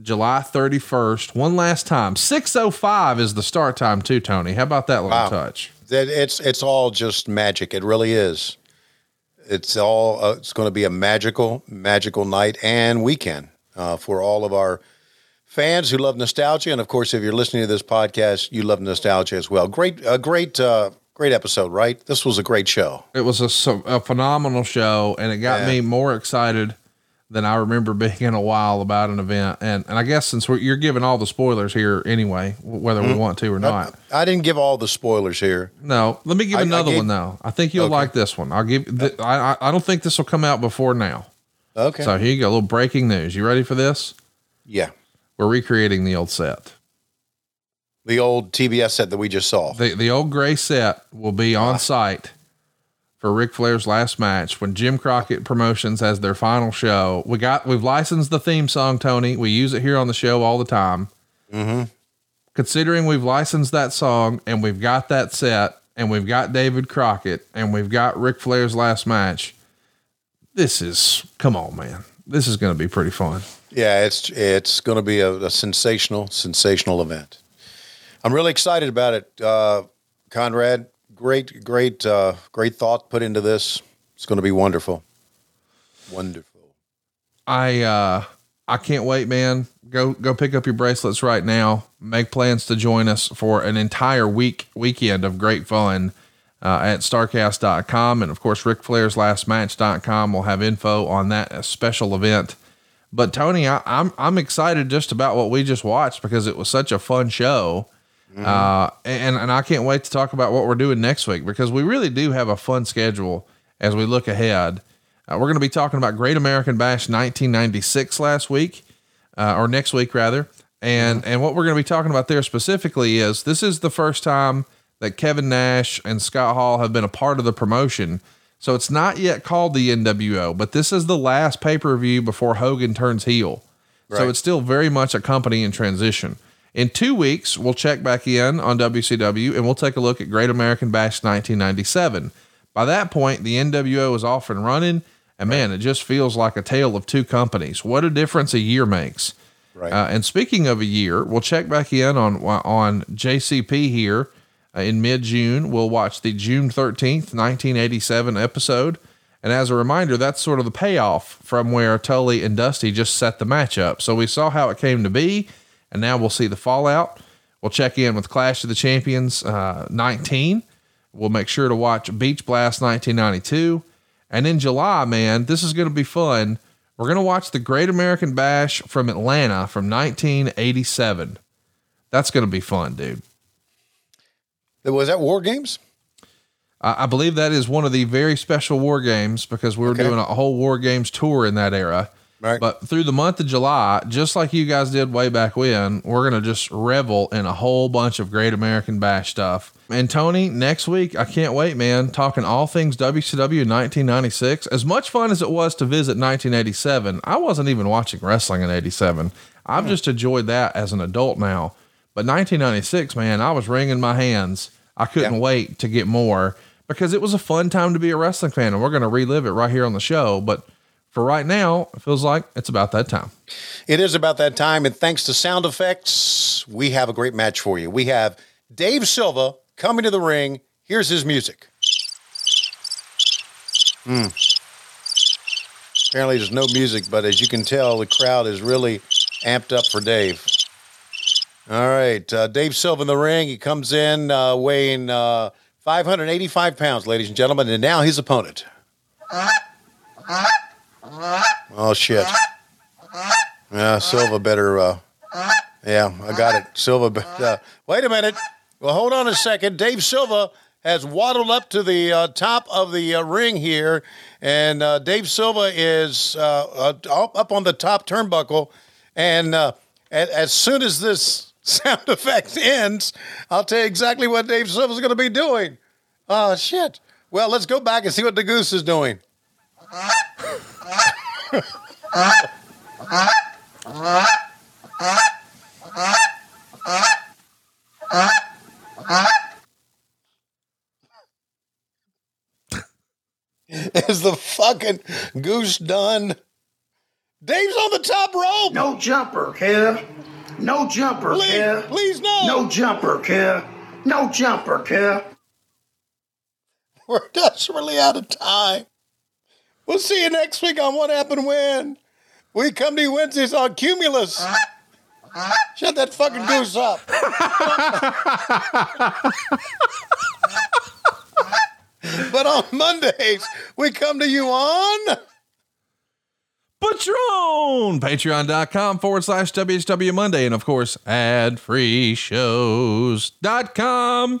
July 31st. One last time, 6:05 is the start time too, Tony. How about that little
Wow.
touch?
That it's it's all just magic. It really is. It's all uh, it's going to be a magical magical night and weekend uh, for all of our fans who love nostalgia, and of course, if you're listening to this podcast, you love nostalgia as well. Great, a great, uh, great episode, right? This was a great show.
It was a, a phenomenal show, and it got
Yeah.
me more excited than I remember [laughs] being in a while about an event. And and I guess since we're, you're giving all the spoilers here anyway, whether we
Mhm.
want to or not.
I didn't give all the spoilers here.
No, let me give
I- I
another
gave-
one though. I think you'll
Okay.
like this one. I'll give. th- I, I I don't think this will come out before now.
Okay.
So here you go. A little breaking news. You ready for this?
Yeah.
We're recreating the old set.
The old TBS set that we just saw.
The the old gray set will be on site for Ric Flair's last match when Jim Crockett Promotions has their final show. We got we've licensed the theme song, Tony. We use it here on the show all the time.
Mm-hmm.
Considering we've licensed that song and we've got that set and we've got David Crockett and we've got Ric Flair's last match, this is come on, man. This is going to be pretty fun.
Yeah, it's it's going to be a, a sensational, sensational event. I'm really excited about it, uh, Conrad. Great, great, uh, great thought put into this. It's going to be wonderful. Wonderful.
I uh I can't wait, man. Go go pick up your bracelets right now. Make plans to join us for an entire week weekend of great fun uh, at starrcast.com and of course Ric Flair's last match.com will have info on that special event. But Tony, I, I'm I'm excited just about what we just watched because it was such a fun show. Uh, and and I can't wait to talk about what we're doing next week because we really do have a fun schedule as we look ahead. Uh, we're going to be talking about Great American Bash 1996 last week, uh, or next week rather. And and what we're going to be talking about there specifically is this is the first time that Kevin Nash and Scott Hall have been a part of the promotion. So it's not yet called the NWO, but this is the last pay per view before Hogan turns heel. So it's still very much a company in transition. In two weeks, we'll check back in on WCW and we'll take a look at Great American Bash 1997. By that point, the NWO is off and running, and man, it just feels like a tale of two companies. What a difference a year makes.
Right.
Uh, and speaking of a year, we'll check back in on on JCP here uh, in mid June. We'll watch the June 13th, 1987 episode. And as a reminder, that's sort of the payoff from where Tully and Dusty just set the match up. So we saw how it came to be, and now we'll see the fallout. We'll check in with Clash of the Champions uh, 19. We'll make sure to watch Beach Blast 1992. And in July, man, this is going to be fun. We're going to watch the Great American Bash from Atlanta from 1987. That's going to be fun, dude.
Was that War Games?
I I believe that is one of the very special war games because we were
Okay.
doing a whole war games tour in that era.
Right.
But through the month of July, just like you guys did way back when, we're going to just revel in a whole bunch of great American Bash stuff. And Tony, next week, I can't wait, man, talking all things WCW in 1996. As much fun as it was to visit 1987, I wasn't even watching wrestling in 87. I've just enjoyed that as an adult now. But 1996, man, I was wringing my hands. I couldn't wait to get more because it was a fun time to be a wrestling fan, and we're going to relive it right here on the show. But for right now, it feels like it's about that time.
It is about that time, and thanks to sound effects, we have a great match for you. We have Dave Silva coming to the ring. Here's his music. Hmm. Apparently, there's no music, but as you can tell, the crowd is really amped up for Dave. All right, uh, Dave Silva in the ring. He comes in uh, weighing uh, 585 pounds, ladies and gentlemen, and now his opponent. Oh shit! Yeah, Silva better. Uh, yeah, I got it. Silva. Uh, wait a minute. Well, hold on a second. Dave Silva has waddled up to the uh, top of the uh, ring here, and uh, Dave Silva is uh, uh, up on the top turnbuckle. And uh, as soon as this [laughs] sound effect ends, I'll tell you exactly what Dave Silva's going to be doing. Oh shit! Well, let's go back and see what the goose is doing. [laughs] Is the fucking goose done? Dave's on the top rope.
No jumper, kid. No jumper,
Please,
kid.
please no.
No jumper, kid. No jumper, kid.
We're desperately out of time. We'll see you next week on What Happened When. We come to you Wednesdays on Cumulus. Shut that fucking goose up. [laughs] but on Mondays, we come to you on.
Patreon, patreon.com forward slash WHW Monday. And of course, adfreeshows.com.